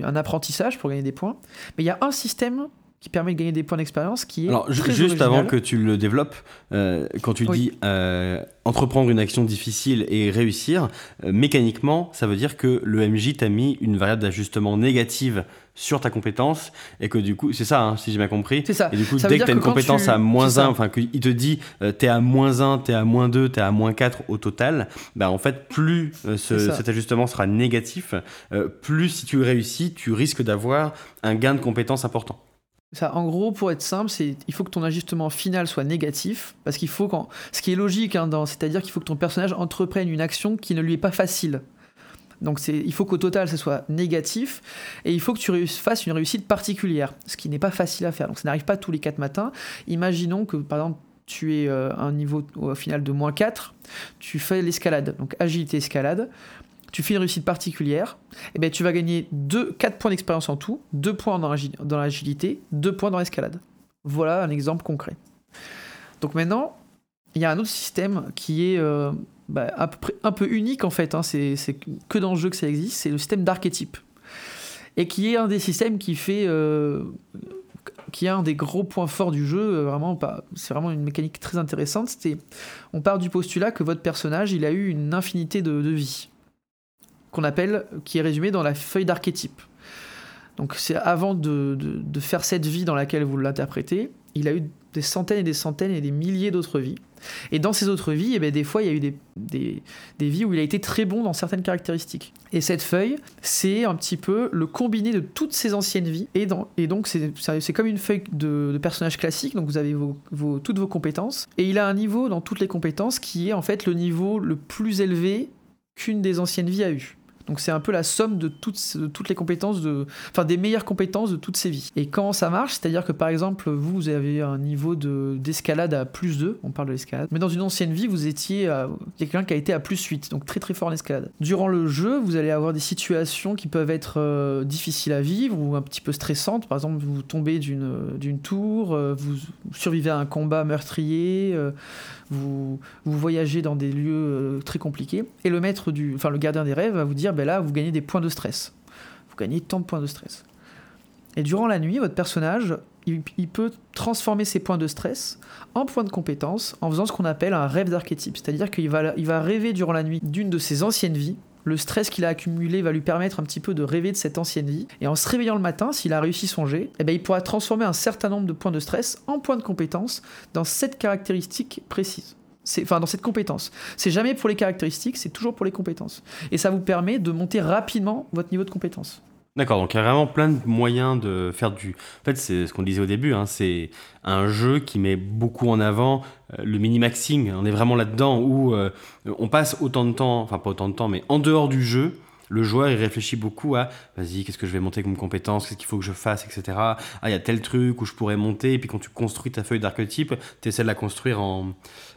un apprentissage pour gagner des points. Mais il y a un système qui permet de gagner des points d'expérience qui est
Alors juste avant que tu le développes, quand tu dis entreprendre une action difficile et réussir, mécaniquement, ça veut dire que le MJ t'a mis une variable d'ajustement négative sur ta compétence et que du coup c'est ça hein, si j'ai bien compris.
C'est ça.
Et du coup dès que tu as une compétence à moins 1 enfin qu'il te dit euh, t'es à moins 1 t'es à moins 2 t'es à moins 4 au total bah en fait plus euh, cet ajustement sera négatif euh, plus si tu réussis tu risques d'avoir un gain de compétence important
en gros, pour être simple, c'est il faut que ton ajustement final soit négatif, parce qu'il faut ce qui est logique, hein, c'est-à-dire qu'il faut que ton personnage entreprenne une action qui ne lui est pas facile. Donc il faut qu'au total, ce soit négatif et il faut que tu fasses une réussite particulière, ce qui n'est pas facile à faire. Donc ça n'arrive pas tous les 4 matins. Imaginons que par exemple tu es euh, un niveau au final de moins 4, tu fais l'escalade, donc agilité escalade, tu fais une réussite particulière, et bien tu vas gagner 2, 4 points d'expérience en tout, 2 points dans l'agilité, 2 points dans l'escalade. Voilà un exemple concret. Donc maintenant, il y a un autre système qui est euh, bah, un, peu, unique en fait, hein. c'est que dans le jeu que ça existe, c'est le système d'archétype. Et qui est un des systèmes qui fait. Euh, qui est un des gros points forts du jeu, euh, vraiment, c'est vraiment une mécanique très intéressante. C'était, on part du postulat que votre personnage, il a eu une infinité de, de vie, qu'on appelle, qui est résumée dans la feuille d'archétype. Donc c'est avant de, faire cette vie dans laquelle vous l'interprétez, il a eu des centaines et des centaines et des milliers d'autres vies. Et dans ces autres vies, eh bien, des fois, il y a eu des, vies où il a été très bon dans certaines caractéristiques. Et cette feuille, c'est un petit peu le combiné de toutes ces anciennes vies. Et, donc, c'est comme une feuille de, personnage classique. Donc, vous avez toutes vos compétences. Et il a un niveau dans toutes les compétences qui est en fait le niveau le plus élevé qu'une des anciennes vies a eu. Donc c'est un peu la somme de toutes, les compétences, de, enfin des meilleures compétences de toutes ces vies. Et quand ça marche, c'est-à-dire que par exemple, vous, vous avez un niveau de, d'escalade à plus 2, on parle de l'escalade, mais dans une ancienne vie, vous étiez a quelqu'un qui a été à plus 8, donc très très fort en escalade. Durant le jeu, vous allez avoir des situations qui peuvent être euh, difficiles à vivre ou un petit peu stressantes. Par exemple, vous tombez d'une, tour, euh, vous survivez à un combat meurtrier, euh, vous, voyagez dans des lieux euh, très compliqués, et le maître du, enfin le gardien des rêves va vous dire, ben là, vous gagnez des points de stress. Vous gagnez tant de points de stress. Et durant la nuit, votre personnage, il, peut transformer ces points de stress en points de compétence en faisant ce qu'on appelle un rêve d'archétype. C'est-à-dire qu'il va, il va rêver durant la nuit d'une de ses anciennes vies. Le stress qu'il a accumulé va lui permettre un petit peu de rêver de cette ancienne vie. Et en se réveillant le matin, s'il a réussi son jet, eh ben, il pourra transformer un certain nombre de points de stress en points de compétence dans cette caractéristique précise. Enfin, dans cette compétence. C'est jamais pour les caractéristiques, c'est toujours pour les compétences. Et ça vous permet de monter rapidement votre niveau de compétence.
D'accord, donc il y a vraiment plein de moyens de faire du. En fait, c'est ce qu'on disait au début, hein, c'est un jeu qui met beaucoup en avant euh, le mini-maxing. On est vraiment là-dedans où euh, on passe autant de temps, enfin pas autant de temps, mais en dehors du jeu, le joueur il réfléchit beaucoup à vas-y qu'est-ce que je vais monter comme compétence qu'est-ce qu'il faut que je fasse etc ah il y a tel truc où je pourrais monter et puis quand tu construis ta feuille d'archétype tu essaies de la construire en,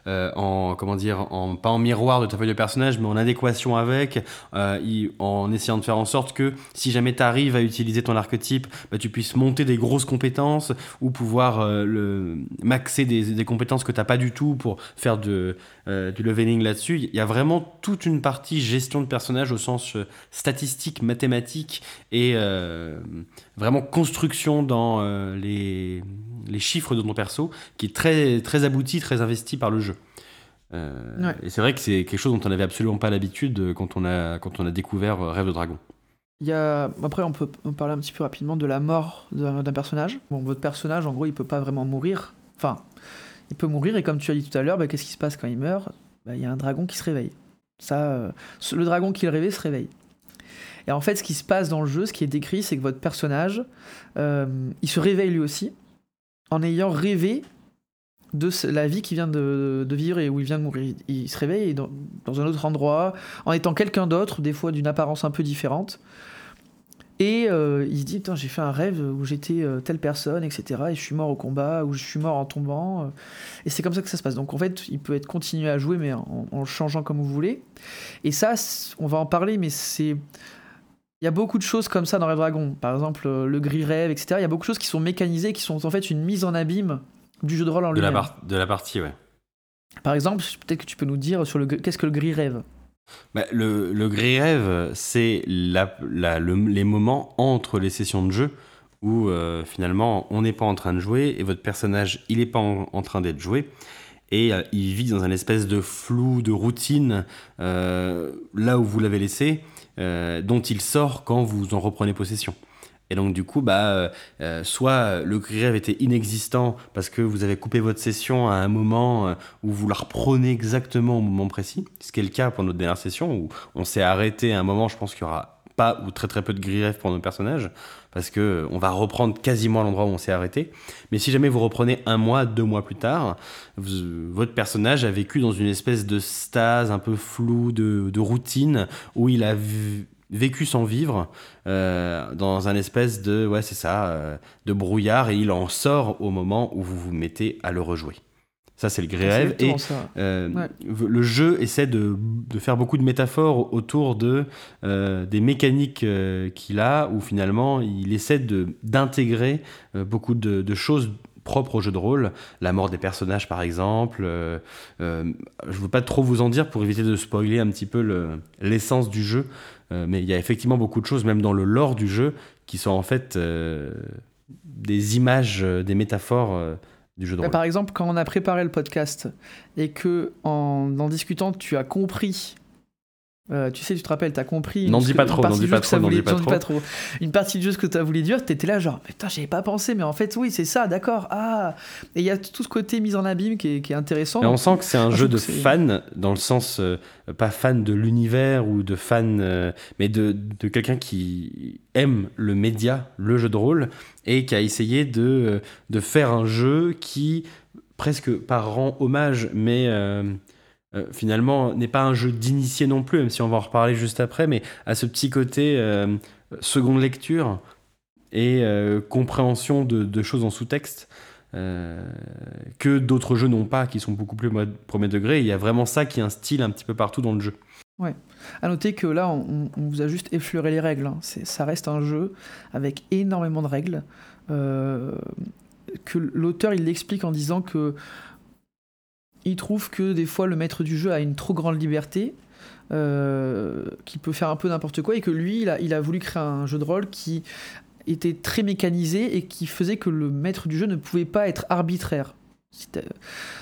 euh, en comment dire en pas en miroir de ta feuille de personnage mais en adéquation avec euh, en essayant de faire en sorte que si jamais tu arrives à utiliser ton archétype bah, tu puisses monter des grosses compétences ou pouvoir euh, le maxer des, compétences que t'as pas du tout pour faire euh, du leveling là-dessus. Il y a vraiment toute une partie gestion de personnage au sens statistique, mathématique et euh, vraiment construction dans euh, les, les chiffres de ton perso qui est très, très abouti, très investi par le jeu. Euh,
Ouais.
Et c'est vrai que c'est quelque chose dont on n'avait absolument pas l'habitude quand on a, quand on a découvert Rêve de Dragon.
Il y a... Après, on peut parler un petit peu rapidement de la mort d'un personnage. Bon, votre personnage, en gros, il peut pas vraiment mourir. Enfin, il peut mourir, et comme tu as dit tout à l'heure, bah, qu'est-ce qui se passe quand il meurt? Bah, Il y a un dragon qui se réveille. Ça, euh, le dragon qui le rêvait se réveille. Et en fait, ce qui se passe dans le jeu, ce qui est décrit, c'est que votre personnage, euh, il se réveille lui aussi, en ayant rêvé de la vie qu'il vient de, vivre et où il vient de mourir. Il, se réveille dans, un autre endroit, en étant quelqu'un d'autre, des fois d'une apparence un peu différente. Et euh, il se dit, j'ai fait un rêve où j'étais euh, telle personne, etc. Et je suis mort au combat, ou je suis mort en tombant. et c'est comme ça que ça se passe. Donc en fait, il peut être continué à jouer, mais en, en changeant comme vous voulez. Et ça, on va en parler, mais c'est... Il y a beaucoup de choses comme ça dans Red Dragon. Par exemple, euh, le gris rêve, etc. Il y a beaucoup de choses qui sont mécanisées, qui sont en fait une mise en abîme du jeu de rôle en lui-même.
de la partie, ouais.
Par exemple, peut-être que tu peux nous dire sur le qu'est-ce que le gris rêve?
Bah, le, le gris rêve, c'est la- la- le- les moments entre les sessions de jeu où euh, finalement on n'est pas en train de jouer et votre personnage il n'est pas en, en train d'être joué et euh, il vit dans un espèce de flou, de routine euh, là où vous l'avez laissé, euh, dont il sort quand vous en reprenez possession. Et donc du coup, bah, euh, euh, soit le gris rêve était inexistant parce que vous avez coupé votre session à un moment où vous la reprenez exactement au moment précis, ce qui est le cas pour notre dernière session où on s'est arrêté à un moment, je pense qu'il y aura pas ou très très peu de rêve pour nos personnages parce que on va reprendre quasiment l'endroit où on s'est arrêté. Mais si jamais vous reprenez un mois, deux mois plus tard, votre personnage a vécu dans une espèce de stase un peu floue, de, routine où il a vécu sans vivre euh, dans un espèce de ouais c'est ça euh, de brouillard et il en sort au moment où vous vous mettez à le rejouer ça c'est le
C'est
rêve et euh,
Ouais.
le jeu essaie de, de faire beaucoup de métaphores autour de euh, des mécaniques euh, qu'il a où finalement il essaie d'intégrer beaucoup de, de choses propres au jeu de rôle, la mort des personnages par exemple. euh, euh, je ne veux pas trop vous en dire pour éviter de spoiler un petit peu le- l'essence du jeu, euh, mais il y a effectivement beaucoup de choses, même dans le lore du jeu, qui sont en fait des images, des métaphores du jeu de
Bah,
rôle.
par exemple, quand on a préparé le podcast et que en en discutant, tu as compris. Euh, tu sais, tu te rappelles, tu as compris.
N'en
une-
dis pas trop,
du
dis pas trop,
voulait-
dis pas trop.
Une partie du jeu ce que tu as voulu dire, tu étais là, genre, putain, j'avais pas pensé, mais en fait, oui, c'est ça, d'accord. Ah Et il y a tout ce côté mise en abîme qui est, qui est intéressant.
Mais on sent que c'est un
je
jeu de fan, dans le sens, euh, pas fan de l'univers ou de fan, euh, mais de, de quelqu'un qui aime le média, le jeu de rôle, et qui a essayé de, de faire un jeu qui, presque par rend hommage, mais euh, finalement n'est pas un jeu d'initié non plus, même si on va en reparler juste après, mais à ce petit côté euh, seconde lecture et euh, compréhension de, choses en sous-texte que d'autres jeux n'ont pas, qui sont beaucoup plus premier degré. il y a vraiment ça qui instille un petit peu partout dans le jeu.
Ouais. À noter que là, on, vous a juste effleuré les règles. Hein. Ça reste un jeu avec énormément de règles. que l'auteur il l'explique en disant que il trouve que des fois le maître du jeu a une trop grande liberté, euh, qui peut faire un peu n'importe quoi, et que lui, il a, voulu créer un jeu de rôle qui était très mécanisé et qui faisait que le maître du jeu ne pouvait pas être arbitraire.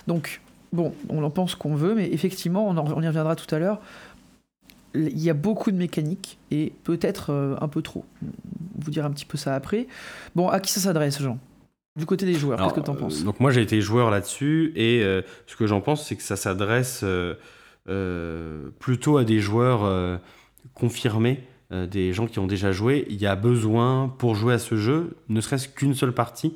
Donc, bon, on en pense qu'on veut, mais effectivement, on, on, y reviendra tout à l'heure. Il y a beaucoup de mécaniques et peut-être euh, un peu trop. On vous dire un petit peu ça après. Bon, à qui ça s'adresse, Jean? Du côté des joueurs, qu'est-ce que tu en penses?
euh, Donc moi j'ai été joueur là-dessus et euh, ce que j'en pense c'est que ça s'adresse euh, plutôt à des joueurs confirmés, des gens qui ont déjà joué. Il y a besoin pour jouer à ce jeu, ne serait-ce qu'une seule partie,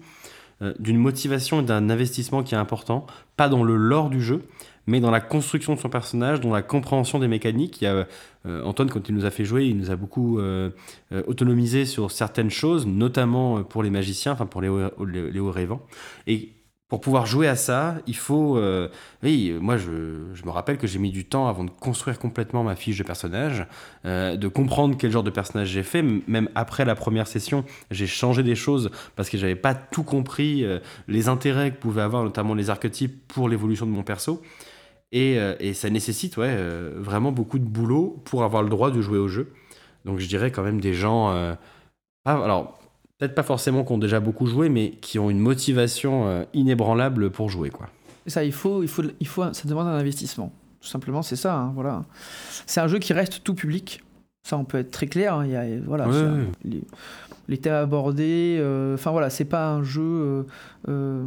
d'une motivation et d'un investissement qui est important, pas dans le lore du jeu, mais dans la construction de son personnage, dans la compréhension des mécaniques. Il y a, euh, Antoine, quand il nous a fait jouer, il nous a beaucoup euh, euh, autonomisé sur certaines choses, notamment pour les magiciens, enfin pour les, les, hauts rêvants. Et pour pouvoir jouer à ça, il faut... oui, moi, je, je, me rappelle que j'ai mis du temps avant de construire complètement ma fiche de personnage, de comprendre quel genre de personnage j'ai fait. Même après la première session, j'ai changé des choses parce que j'avais pas tout compris, les intérêts que pouvaient avoir notamment les archétypes pour l'évolution de mon perso. Euh, et, ça nécessite ouais, euh, vraiment beaucoup de boulot pour avoir le droit de jouer au jeu. Donc je dirais quand même des gens, euh, alors peut-être pas forcément qui ont déjà beaucoup joué, mais qui ont une motivation inébranlable pour jouer. Quoi.
Ça, il faut, il faut, il faut, ça demande un investissement. Tout simplement, c'est ça. Hein, voilà. C'est un jeu qui reste tout public. Ça, on peut être très clair. Hein, y a, voilà, les thèmes abordés. Euh, enfin voilà, c'est pas un jeu. Euh, euh,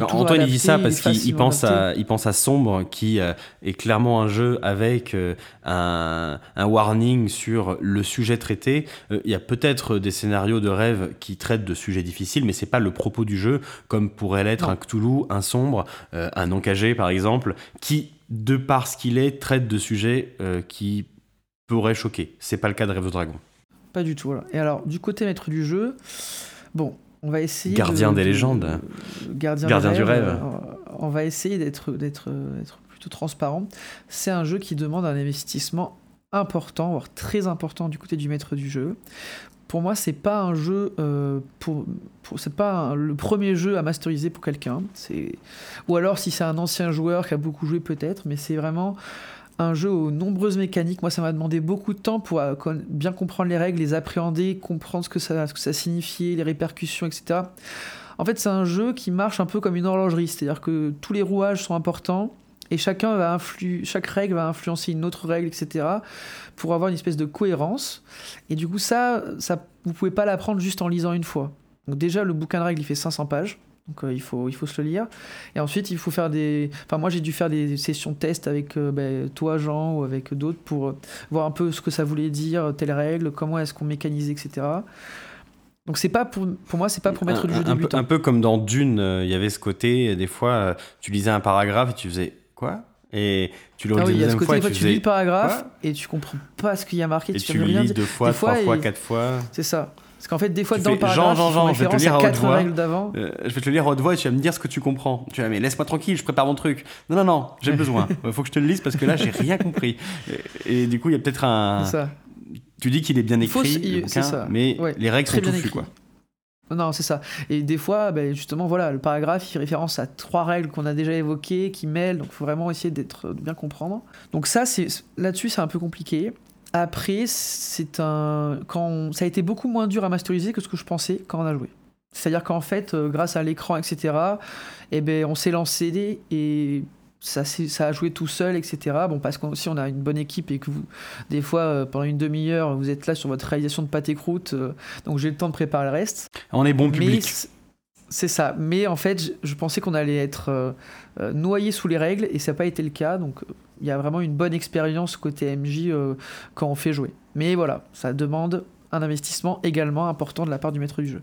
Antoine il dit ça parce qu'il pense à, il pense à Sombre qui est clairement un jeu avec un, un, warning sur le sujet traité. Il y a peut-être des scénarios de rêve qui traitent de sujets difficiles, mais c'est pas le propos du jeu, comme pourrait l'être un Cthulhu, un Sombre, un Encagé par exemple, qui de par ce qu'il est traite de sujets qui pourraient choquer. C'est pas le cas de Rêve de Dragon.
Pas du tout. Et alors, du côté maître du jeu, bon, on va essayer.
Gardien des légendes.
Gardien, Gardien du rêve. On va essayer d'être plutôt transparent. C'est un jeu qui demande un investissement important, voire très important du côté du maître du jeu. Pour moi, c'est pas un jeu euh, pour, c'est pas le premier jeu à masteriser pour quelqu'un. C'est ou alors si c'est un ancien joueur qui a beaucoup joué peut-être, mais c'est vraiment un jeu aux nombreuses mécaniques. Moi, ça m'a demandé beaucoup de temps pour euh, bien comprendre les règles, les appréhender, comprendre ce que ça, signifiait, les répercussions, etc. En fait, c'est un jeu qui marche un peu comme une horlogerie, c'est-à-dire que tous les rouages sont importants et chacun va chaque règle va influencer une autre règle, etc. pour avoir une espèce de cohérence. Et du coup, ça, ça vous pouvez pas l'apprendre juste en lisant une fois. Donc déjà, le bouquin de règles, il fait 500 pages. Donc euh, il, faut, il faut se le lire. Et ensuite, il faut faire des... Enfin, moi, j'ai dû faire des sessions test avec euh, ben, toi, Jean, ou avec d'autres pour euh, voir un peu ce que ça voulait dire, telle règle, comment est-ce qu'on mécanise, etc. Donc c'est pas pour, pour moi, c'est pas pour mettre du jeu débutant.
un peu comme dans Dune, il y avait ce côté, des fois, tu lisais un paragraphe et tu faisais quoi? Et tu le
ah
oui,
il y a ce côté, fois, tu, lis le paragraphe et tu comprends pas ce qu'il y a marqué.
Et tu, le lis deux fois, trois fois, quatre fois.
C'est ça. Parce qu'en fait, des fois, dans le paragraphe, Jean, Jean, Jean, je vais te lire à haute voix.
Euh, je vais te le lire à haute voix et tu vas me dire ce que tu comprends. Tu vas mais laisse-moi tranquille, je prépare mon truc. Non, non, non, j'ai besoin. Il faut que je te le lise parce que là, j'ai rien compris. Et, du coup, il y a peut-être un. Ça. Tu dis qu'il est bien écrit, ça. mais les règles sont touffues, quoi.
Non, c'est ça. Et des fois, ben, justement, voilà, le paragraphe, il fait référence à trois règles qu'on a déjà évoquées, qui mêlent, donc il faut vraiment essayer d'être, de bien comprendre. Donc ça, c'est, là-dessus, c'est un peu compliqué. Après, c'est un. Quand ça a été beaucoup moins dur à masteriser que ce que je pensais quand on a joué. C'est-à-dire qu'en fait, euh, grâce à l'écran, etc., eh ben, on s'est lancé et ça, ça a joué tout seul, etc. Bon, parce qu'aussi on a une bonne équipe et que vous, des fois, euh, pendant une demi-heure, vous êtes là sur votre réalisation de pâté croûte, euh, donc j'ai le temps de préparer le reste.
On est bon public.
C'est ça. Mais en fait, je, pensais qu'on allait être noyé sous les règles et ça n'a pas été le cas. Donc il y a vraiment une bonne expérience côté MJ euh, quand on fait jouer. Mais voilà, ça demande un investissement également important de la part du maître du jeu.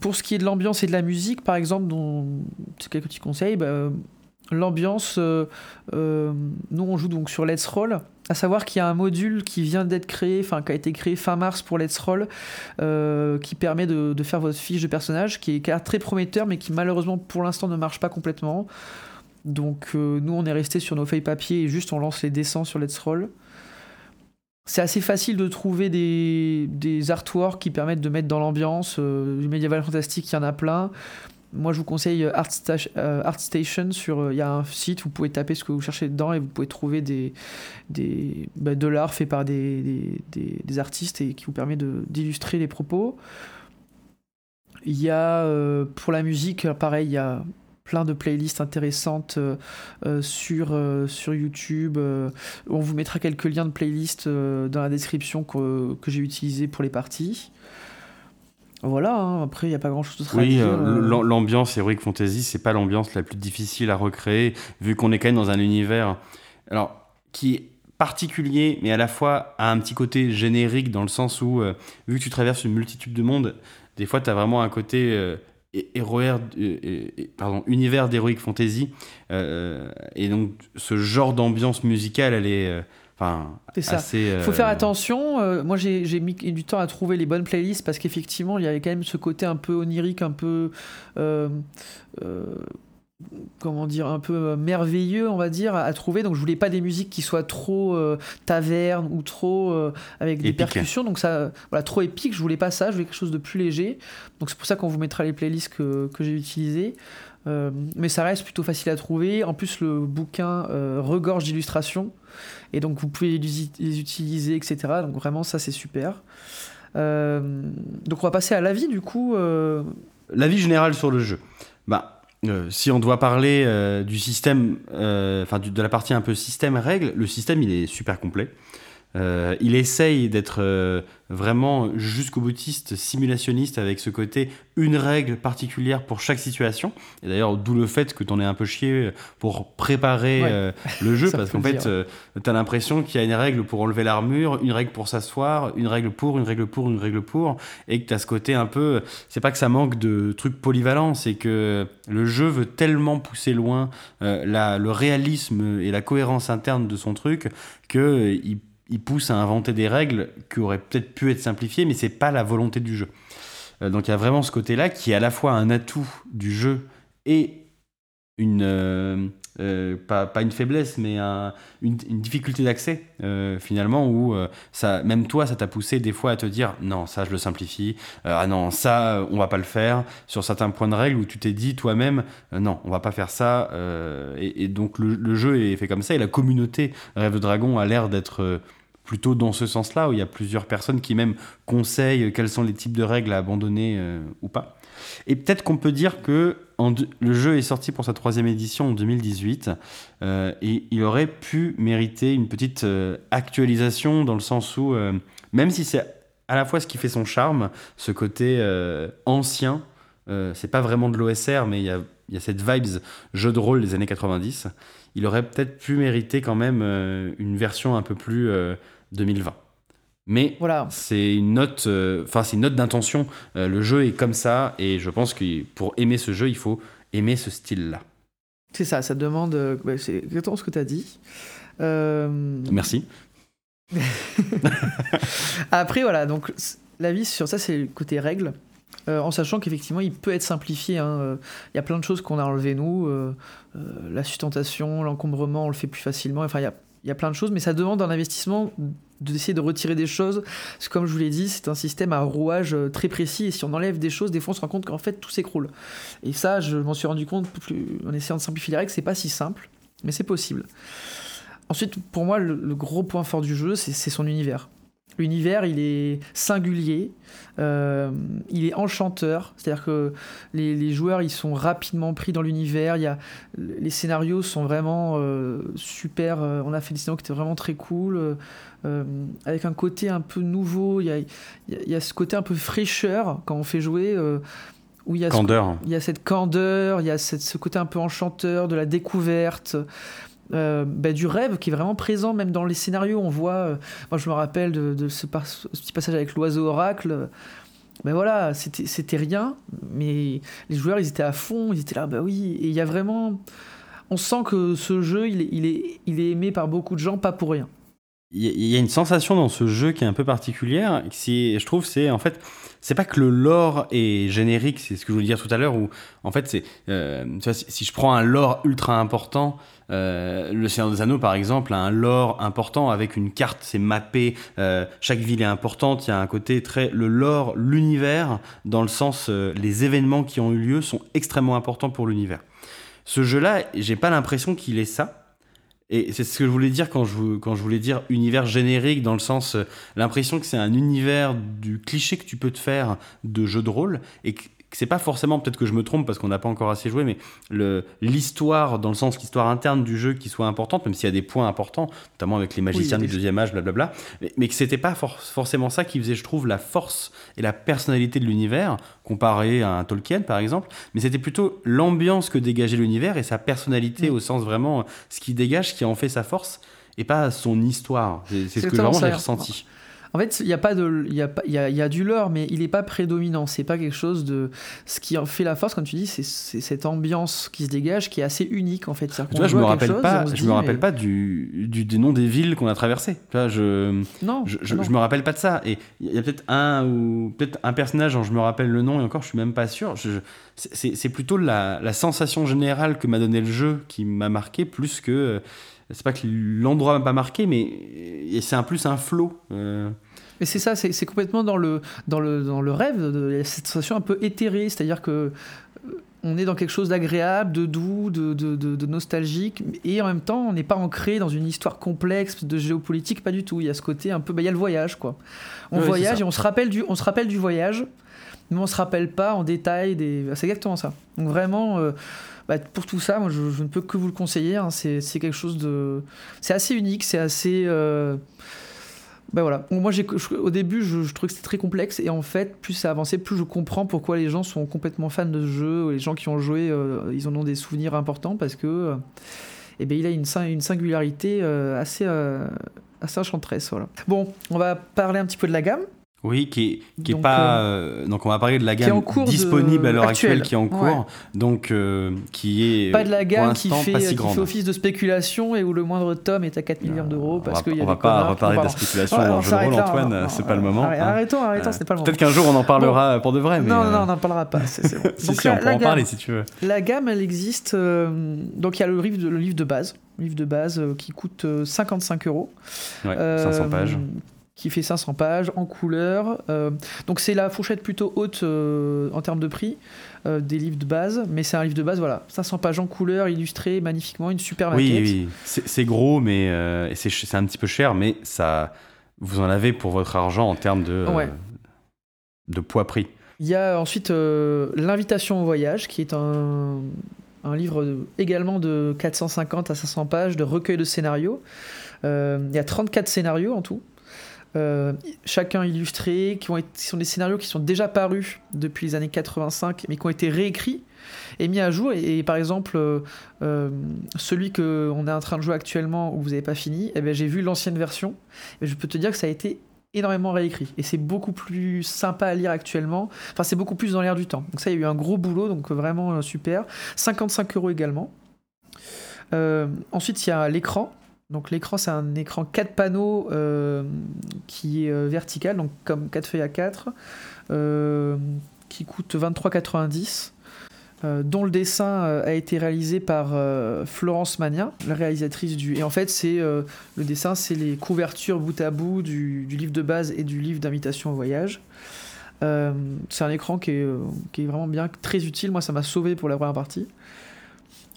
Pour ce qui est de l'ambiance et de la musique, par exemple, c'est quelques petits conseils, bah, l'ambiance, nous on joue donc sur Let's Roll, à savoir qu'il y a un module qui vient d'être créé, enfin qui a été créé fin mars pour Let's Roll, qui permet de, faire votre fiche de personnage, qui est, très prometteur, mais qui malheureusement pour l'instant ne marche pas complètement. Donc nous on est resté sur nos feuilles papier et juste on lance les dessins sur Let's Roll. C'est assez facile de trouver des, des, artworks qui permettent de mettre dans l'ambiance. Euh, du médiéval fantastique, il y en a plein. Moi, je vous conseille ArtStation. Euh, Art sur, euh, il y a un site, où vous pouvez taper ce que vous cherchez dedans et vous pouvez trouver des, des, bah, de l'art fait par des, artistes et qui vous permet d'illustrer les propos. Il y a, pour la musique, pareil, il y a plein de playlists intéressantes euh, euh, sur, euh, sur YouTube. on vous mettra quelques liens de playlists dans la description que, que j'ai utilisé pour les parties. Voilà, hein. après il n'y a pas grand chose
d'autre à dire. Oui, l'ambiance Heroic Fantasy, c'est pas l'ambiance la plus difficile à recréer, vu qu'on est quand même dans un univers alors, qui est particulier, mais à la fois a un petit côté générique dans le sens où, vu que tu traverses une multitude de mondes, des fois tu as vraiment un côté pardon, univers d'Heroic Fantasy. Euh, et donc, ce genre d'ambiance musicale, elle est. Euh, enfin,
ça. Il faut faire euh, attention. moi, j'ai mis du temps à trouver les bonnes playlists parce qu'effectivement, il y avait quand même ce côté un peu onirique, un peu comment dire un peu euh, merveilleux on va dire à, trouver. Donc je voulais pas des musiques qui soient trop euh, taverne ou trop euh, avec des percussions. Donc ça voilà trop épique. Je voulais pas ça. Je voulais quelque chose de plus léger. Donc c'est pour ça qu'on vous mettra les playlists que, que j'ai utilisées. Mais ça reste plutôt facile à trouver. En plus le bouquin regorge d'illustrations. Et donc vous pouvez les utiliser etc donc vraiment ça c'est super. Donc on va passer à l'avis du coup
l'avis général sur le jeu. Bah euh, si on doit parler euh, du système, euh, enfin de la partie un peu système règle, le système il est super complet. Il essaye d'être vraiment jusqu'au boutiste, simulationniste, avec ce côté une règle particulière pour chaque situation. Et d'ailleurs, d'où le fait que tu en aies un peu chié pour préparer euh, le jeu, parce qu'en fait, euh, tu as l'impression qu'il y a une règle pour enlever l'armure, une règle pour s'asseoir, une règle pour, une règle pour, une règle pour, et que tu as ce côté un peu. C'est pas que ça manque de trucs polyvalents, c'est que le jeu veut tellement pousser loin euh, la, le réalisme et la cohérence interne de son truc qu'il il pousse à inventer des règles qui auraient peut-être pu être simplifiées, mais c'est pas la volonté du jeu. Euh, donc il y a vraiment ce côté-là qui est à la fois un atout du jeu et une euh, euh, pas, pas, une faiblesse, mais une, difficulté d'accès, finalement, où ça, même toi, ça t'a poussé des fois à te dire non, ça, je le simplifie, ah non, ça, on va pas le faire, sur certains points de règle où tu t'es dit toi-même non, on va pas faire ça, et, donc le, le, jeu est fait comme ça, et la communauté Rêve de Dragon a l'air d'être plutôt dans ce sens-là, où il y a plusieurs personnes qui même conseillent quels sont les types de règles à abandonner euh, ou pas. Et peut-être qu'on peut dire que le jeu est sorti pour sa troisième édition en 2018 euh, et il aurait pu mériter une petite euh, actualisation dans le sens où, même si c'est à la fois ce qui fait son charme, ce côté ancien, c'est pas vraiment de l'OSR, mais il y a, y a, cette vibes jeu de rôle des années 90, il aurait peut-être pu mériter quand même une version un peu plus 2020. Mais voilà. c'est une note, euh, enfin c'est une note d'intention. Euh, le jeu est comme ça, et je pense que pour aimer ce jeu, il faut aimer ce style-là.
C'est ça, ça demande. Euh, c'est exactement ce que tu as dit.
Merci.
Après, voilà, donc l'avis sur ça, c'est le côté règle. en sachant qu'effectivement, il peut être simplifié. Hein, il y a plein de choses qu'on a enlevées, nous. la sustentation, l'encombrement, on le fait plus facilement. Enfin, il y a plein de choses, mais ça demande un investissement d'essayer de retirer des choses. Comme je vous l'ai dit, c'est un système à rouage euh, très précis, et si on enlève des choses, des fois on se rend compte qu'en fait tout s'écroule. Et ça, je m'en suis rendu compte en essayant de simplifier les règles, c'est pas si simple, mais c'est possible. Ensuite, pour moi, le, gros point fort du jeu, c'est son univers. L'univers, il est singulier, euh, il est enchanteur, c'est-à-dire que les, joueurs, ils sont rapidement pris dans l'univers, il y a, les scénarios sont vraiment euh, super, euh, on a fait des scénarios qui étaient vraiment très cool, avec un côté un peu nouveau, il y a, il y a, ce côté un peu fraîcheur quand on fait jouer. où il y, a
candeur.
il y a cette candeur, il y a cette, ce côté un peu enchanteur de la découverte. Euh, bah, du rêve qui est vraiment présent même dans les scénarios. On voit, euh, moi je me rappelle de, ce, petit passage avec l'oiseau oracle. Ben voilà, c'était rien, mais les joueurs ils étaient à fond, ils étaient là, bah oui, et il y a vraiment. on sent que ce jeu, il est, il, est, il est aimé par beaucoup de gens, pas pour rien.
Il y a une sensation dans ce jeu qui est un peu particulière. Si, je trouve, c'est en fait, c'est pas que le lore est générique, c'est ce que je voulais dire tout à l'heure, où en fait, c'est, euh, si, je prends un lore ultra important, euh, le Seigneur des Anneaux, par exemple, a un lore important avec une carte, c'est mappé, euh, chaque ville est importante, il y a un côté très. Le lore, l'univers, dans le sens, les événements qui ont eu lieu sont extrêmement importants pour l'univers. Ce jeu-là, j'ai pas l'impression qu'il est ça. Et c'est ce que je voulais dire quand je, quand je voulais dire univers générique, dans le sens, euh, l'impression que c'est un univers du cliché que tu peux te faire de jeu de rôle, et c'est pas forcément, peut-être que je me trompe parce qu'on n'a pas encore assez joué, mais l'histoire, dans le sens l'histoire interne du jeu qui soit importante, même s'il y a des points importants, notamment avec les magiciens du deuxième âge, blablabla, mais, mais que c'était pas forcément ça qui faisait, je trouve, la force et la personnalité de l'univers, comparé à un Tolkien par exemple, mais c'était plutôt l'ambiance que dégageait l'univers et sa personnalité mm. au sens vraiment ce qui dégage, qui en fait sa force, et pas son histoire. C'est ce que vraiment j'ai ressenti.
En fait, il y a pas de, il y a, il y a, du lore, mais il n'est pas prédominant. C'est pas quelque chose de. Ce qui en fait la force, comme tu dis, c'est cette ambiance qui se dégage, qui est assez unique en fait.
Tu vois, je me rappelle pas, je me rappelle pas du, du, des noms des villes qu'on a traversées. Tu vois, je,
non,
je, je, me rappelle pas de ça. Et il y a peut-être un ou peut-être un personnage dont je me rappelle le nom et encore, je suis même pas sûr. C'est plutôt la, la sensation générale que m'a donné le jeu qui m'a marqué plus que c'est pas que l'endroit m'a pas marqué, mais c'est un plus un flow. Euh.
Mais c'est ça, c'est complètement dans le, dans le, dans le rêve, de, cette sensation un peu éthérée, c'est-à-dire que euh, on est dans quelque chose d'agréable, de doux, de, de, de, nostalgique, et en même temps, on n'est pas ancré dans une histoire complexe de géopolitique, pas du tout. Il y a ce côté un peu, bah, il y a le voyage, quoi. On voyage et on se rappelle du, on se rappelle du voyage, mais on se rappelle pas en détail des. C'est exactement ça. Donc vraiment. Euh, bah, pour tout ça, moi, je, ne peux que vous le conseiller. Hein. C'est quelque chose de. C'est assez unique, c'est assez. Ben voilà. Moi, au début, je, trouvais que c'était très complexe, et en fait, plus ça avançait, plus je comprends pourquoi les gens sont complètement fans de ce jeu. Les gens qui ont joué, euh, ils en ont des souvenirs importants parce que, euh, eh ben, il a une, une singularité assez, assez enchanteresse. Voilà. Bon, on va parler un petit peu de la gamme.
Oui, qui est, qui est pas. Euh, euh, donc, on va parler de la gamme disponible à l'heure actuelle, qui est en cours. Donc, euh, qui est.
Pas de la gamme qui, fait, qui fait office de spéculation et où le moindre tome est à 4 millions d'euros. Parce qu'il y a
on va pas reparler de la spéculation dans le jeu de rôle, Antoine, c'est pas le moment. Hein.
Arrêtons, arrêtons, c'est pas le moment.
Peut-être qu'un jour on en parlera pour de vrai. Mais
non, non, on n'en parlera pas. Bon.
si, si, on peut en parler si tu veux.
La gamme, elle existe. Donc, il y a le livre de, base. livre de base qui coûte 55 euros.
Ouais, 500 pages
qui fait 500 pages en couleur. Euh, donc c'est la fourchette plutôt haute euh, en termes de prix euh, des livres de base, mais c'est un livre de base, voilà, 500 pages en couleur, illustré magnifiquement, une super maquette.
Oui, oui, c'est gros, mais c'est un petit peu cher, mais ça, vous en avez pour votre argent en termes de, de poids-prix.
Il y a ensuite l'invitation au voyage, qui est un, un livre également de 450 à 500 pages de recueil de scénarios. il y a 34 scénarios en tout. Euh, chacun illustré, qui, ont sont des scénarios qui sont déjà parus depuis les années 85, mais qui ont été réécrits et mis à jour. Et, par exemple, euh, euh, celui qu'on est en train de jouer actuellement, où vous n'avez pas fini, eh ben, j'ai vu l'ancienne version, et je peux te dire que ça a été énormément réécrit. Et c'est beaucoup plus sympa à lire actuellement. Enfin, c'est beaucoup plus dans l'air du temps. Donc ça, il y a eu un gros boulot, donc vraiment super. 55 euros également. ensuite, il y a l'écran. Donc l'écran, c'est un écran 4 panneaux euh, qui est euh, vertical, donc comme 4 feuilles à 4, euh, qui coûte 23,90, dont le dessin a été réalisé par Florence Magnin, la réalisatrice du... Et en fait, c'est le dessin, c'est les couvertures bout à bout du, livre de base et du livre d'invitation au voyage. c'est un écran qui est, qui est, vraiment bien, très utile. Moi, ça m'a sauvé pour la première partie.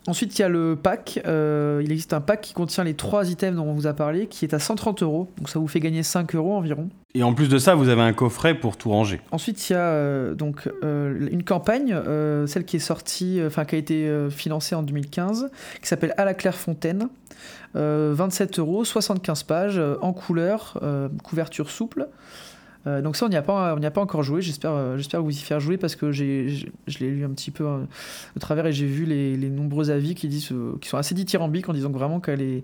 Ensuite, il y a le pack. Euh, il existe un pack qui contient les trois items dont on vous a parlé, qui est à 130 euros. Donc ça vous fait gagner 5 euros environ.
Et en plus de ça, vous avez un coffret pour tout ranger.
Ensuite, il y a euh, donc euh, une campagne, celle qui est sortie, enfin qui a été financée en 2015, qui s'appelle À la Clairefontaine. 27 euros, 75 pages, en couleur, couverture souple. Euh, donc ça, on n'y a, pas, a pas encore joué. J'espère, euh, j'espère vous y faire jouer parce que j'ai, je l'ai lu un petit peu hein, au travers et j'ai vu les, nombreux avis qui, disent, euh, qui sont assez dithyrambiques en disant vraiment qu'elle est,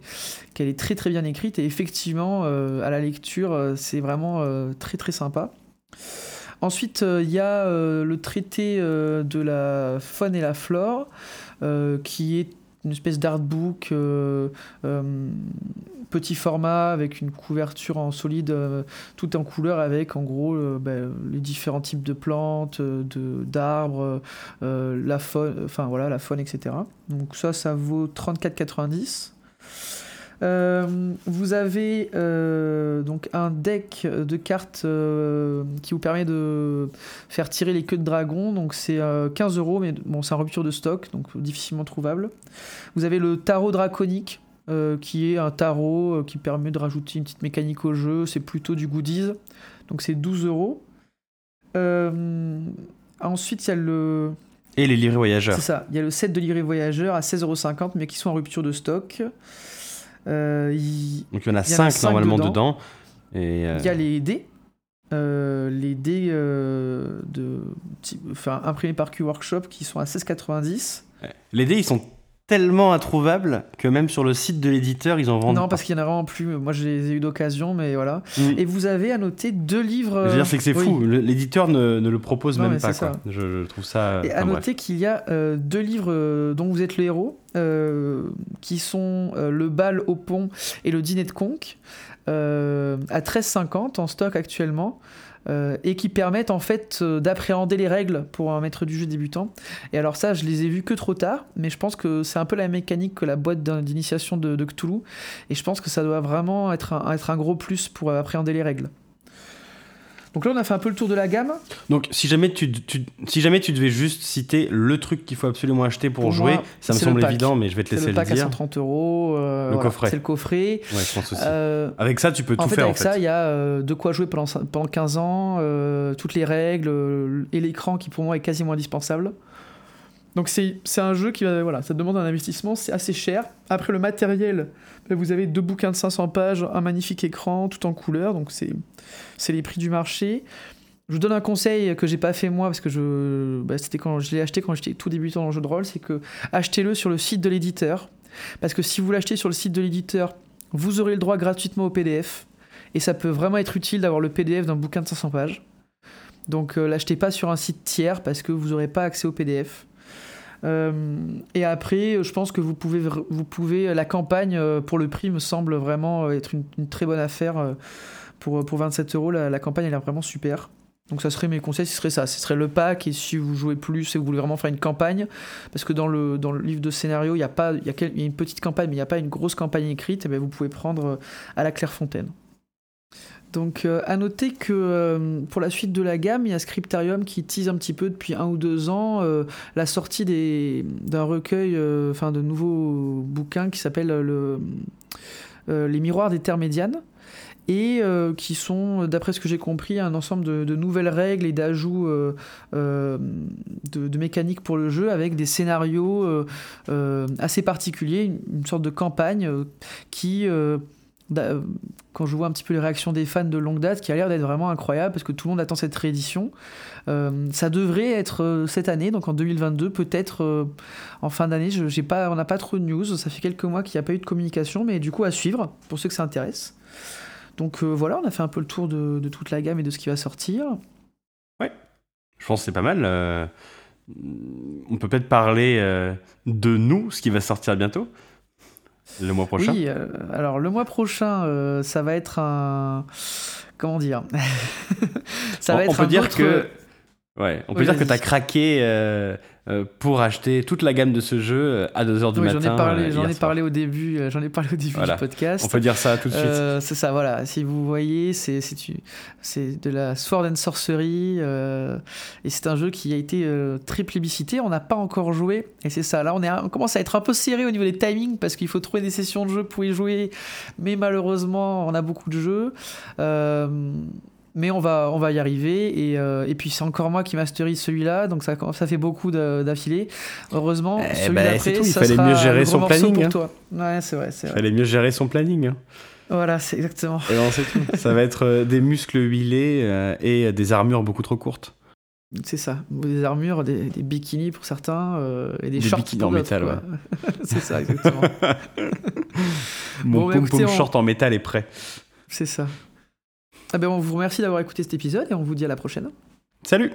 qu'elle est très très bien écrite. Et effectivement, à la lecture, c'est vraiment très très sympa. Ensuite, il y a le traité de la faune et la flore qui est une espèce d'artbook euh, euh, petit format avec une couverture en solide, euh, tout en couleur avec en gros ben, les différents types de plantes, de d'arbres, la faune, enfin voilà la faune, etc. Donc ça, ça vaut 34,90. Euh, vous avez euh, donc un deck de cartes euh, qui vous permet de faire tirer les queues de dragon. Donc c'est 15 euros, mais bon, c'est en rupture de stock, donc difficilement trouvable. Vous avez le tarot draconique. qui est un tarot qui permet de rajouter une petite mécanique au jeu. C'est plutôt du goodies. Donc c'est 12 euros. Ensuite, il y a le.
Et les livrets voyageurs.
C'est ça. Il y a le set de livrets voyageurs à 16,50 euros, mais qui sont en rupture de stock.
Euh, Donc il y en a 5 normalement dedans.
Euh, Il y a les dés. Euh, les dés de, enfin, imprimés par Q-Workshop qui sont à 16,90.
Les dés, ils sont tellement introuvables que même sur le site de l'éditeur, ils en vendent.
Non, parce qu'il y en a vraiment plus. Moi, je les ai eu d'occasion, mais voilà. Mm. Et vous avez à noter deux livres.
Je veux dire, c'est que c'est fou. L'éditeur ne, ne, le propose même pas. Quoi. Je, trouve ça.
Et à noter qu'il y a euh, deux livres euh, dont vous êtes le héros, euh, qui sont Le bal au pont et Le dîner de conque, à 13,50 en stock actuellement. Euh, et qui permettent en fait euh, d'appréhender les règles pour un maître du jeu débutant. Et alors ça, je les ai vus que trop tard, mais je pense que c'est un peu la mécanique que la boîte d'initiation de, de, Cthulhu, et je pense que ça doit vraiment être être un gros plus pour appréhender les règles. Donc là, on a fait un peu le tour de la gamme.
Donc, si jamais tu, si jamais tu devais juste citer le truc qu'il faut absolument acheter pour, jouer, ça me semble évident, mais je vais te laisser le,
pack
le dire.
à 130 euros. Euh,
le coffret.
C'est le coffret.
Ouais, je pense aussi. Euh, avec ça, tu peux tout faire.
Avec ça, il y a euh, de quoi jouer pendant, pendant 15 ans, toutes les règles et l'écran qui pour moi est quasiment indispensable. Donc c'est un jeu qui va, voilà, ça demande un investissement, c'est assez cher. Après le matériel, ben, vous avez deux bouquins de 500 pages, un magnifique écran, tout en couleur, donc c'est les prix du marché. Je vous donne un conseil que j'ai pas fait moi parce que je, ben, c'était quand je l'ai acheté quand j'étais tout débutant dans le jeu de rôle, c'est que achetez-le sur le site de l'éditeur, parce que si vous l'achetez sur le site de l'éditeur, vous aurez le droit gratuitement au PDF, et ça peut vraiment être utile d'avoir le PDF d'un bouquin de 500 pages. Donc euh, l'achetez pas sur un site tiers parce que vous n'aurez pas accès au PDF. Euh, et après, je pense que vous pouvez, vous pouvez, la campagne euh, pour le prix me semble vraiment euh, être une, très bonne affaire. Pour, pour 27 euros, la, campagne elle est vraiment super. Donc ça serait mes conseils, ce serait ça, ce serait le pack et si vous jouez plus et vous voulez vraiment faire une campagne, parce que dans le, dans le livre de scénario, il y, a pas, il, y a une petite campagne, mais il n'y a pas une grosse campagne écrite, et bien vous pouvez prendre à la Clairefontaine. Donc euh, à noter que euh, pour la suite de la gamme, il y a Scriptarium qui tease un petit peu depuis un ou deux ans euh, la sortie d'un recueil, enfin de nouveaux bouquins qui s'appelle le, Les Miroirs des Terres médianes et qui sont, d'après ce que j'ai compris, un ensemble de, nouvelles règles et d'ajouts de, mécaniques pour le jeu avec des scénarios assez particuliers, une, sorte de campagne qui quand je vois un petit peu les réactions des fans de longue date, qui a l'air d'être vraiment incroyable parce que tout le monde attend cette réédition. Euh, ça devrait être euh, cette année, donc en 2022, peut-être euh, en fin d'année. J'ai pas, on n'a pas trop de news. Ça fait quelques mois qu'il n'y a pas eu de communication, mais du coup à suivre pour ceux que ça intéresse. Donc voilà, on a fait un peu le tour de, de, toute la gamme et de ce qui va sortir.
Ouais, je pense que c'est pas mal. on peut peut-être parler de nous, ce qui va sortir bientôt. Le mois prochain
Oui, euh, alors le mois prochain, euh, ça va être un. Comment dire
Ça va être on peut dire que. Ouais, on peut dire que tu as craqué euh, pour acheter toute la gamme de ce jeu euh, à 2h du matin.
J'en ai parlé, j'en ai paré au début, j'en ai parlé au début du podcast.
On peut dire ça tout de suite.
c'est ça, voilà. Si vous voyez, c'est c'est de la Sword and Sorcery et c'est un jeu qui a été très plébiscité. On n'a pas encore joué et c'est ça. Là, on, est, on commence à être un peu serré au niveau des timings parce qu'il faut trouver des sessions de jeu pour y jouer. Mais malheureusement, on a beaucoup de jeux mais on va, on va y arriver. Et, euh, et puis c'est encore moi qui masterise celui-là, donc ça, ça fait beaucoup d'affilée. Heureusement,
eh celui ben, d'après, il fallait mieux gérer son planning. Hein.
Ouais, c'est vrai, Il
fallait mieux gérer son planning. Hein.
Voilà, c'est exactement.
Et ben, c'est tout. ça va être euh, des muscles huilés euh, et des armures beaucoup trop courtes.
C'est ça, des armures, des, des, bikinis pour certains et des,
des
shorts
bikinis en métal, ouais.
c'est ça, exactement.
Mon bon, pom short en métal est prêt.
C'est ça. Ah ben on vous remercie d'avoir écouté cet épisode et on vous dit à la prochaine.
Salut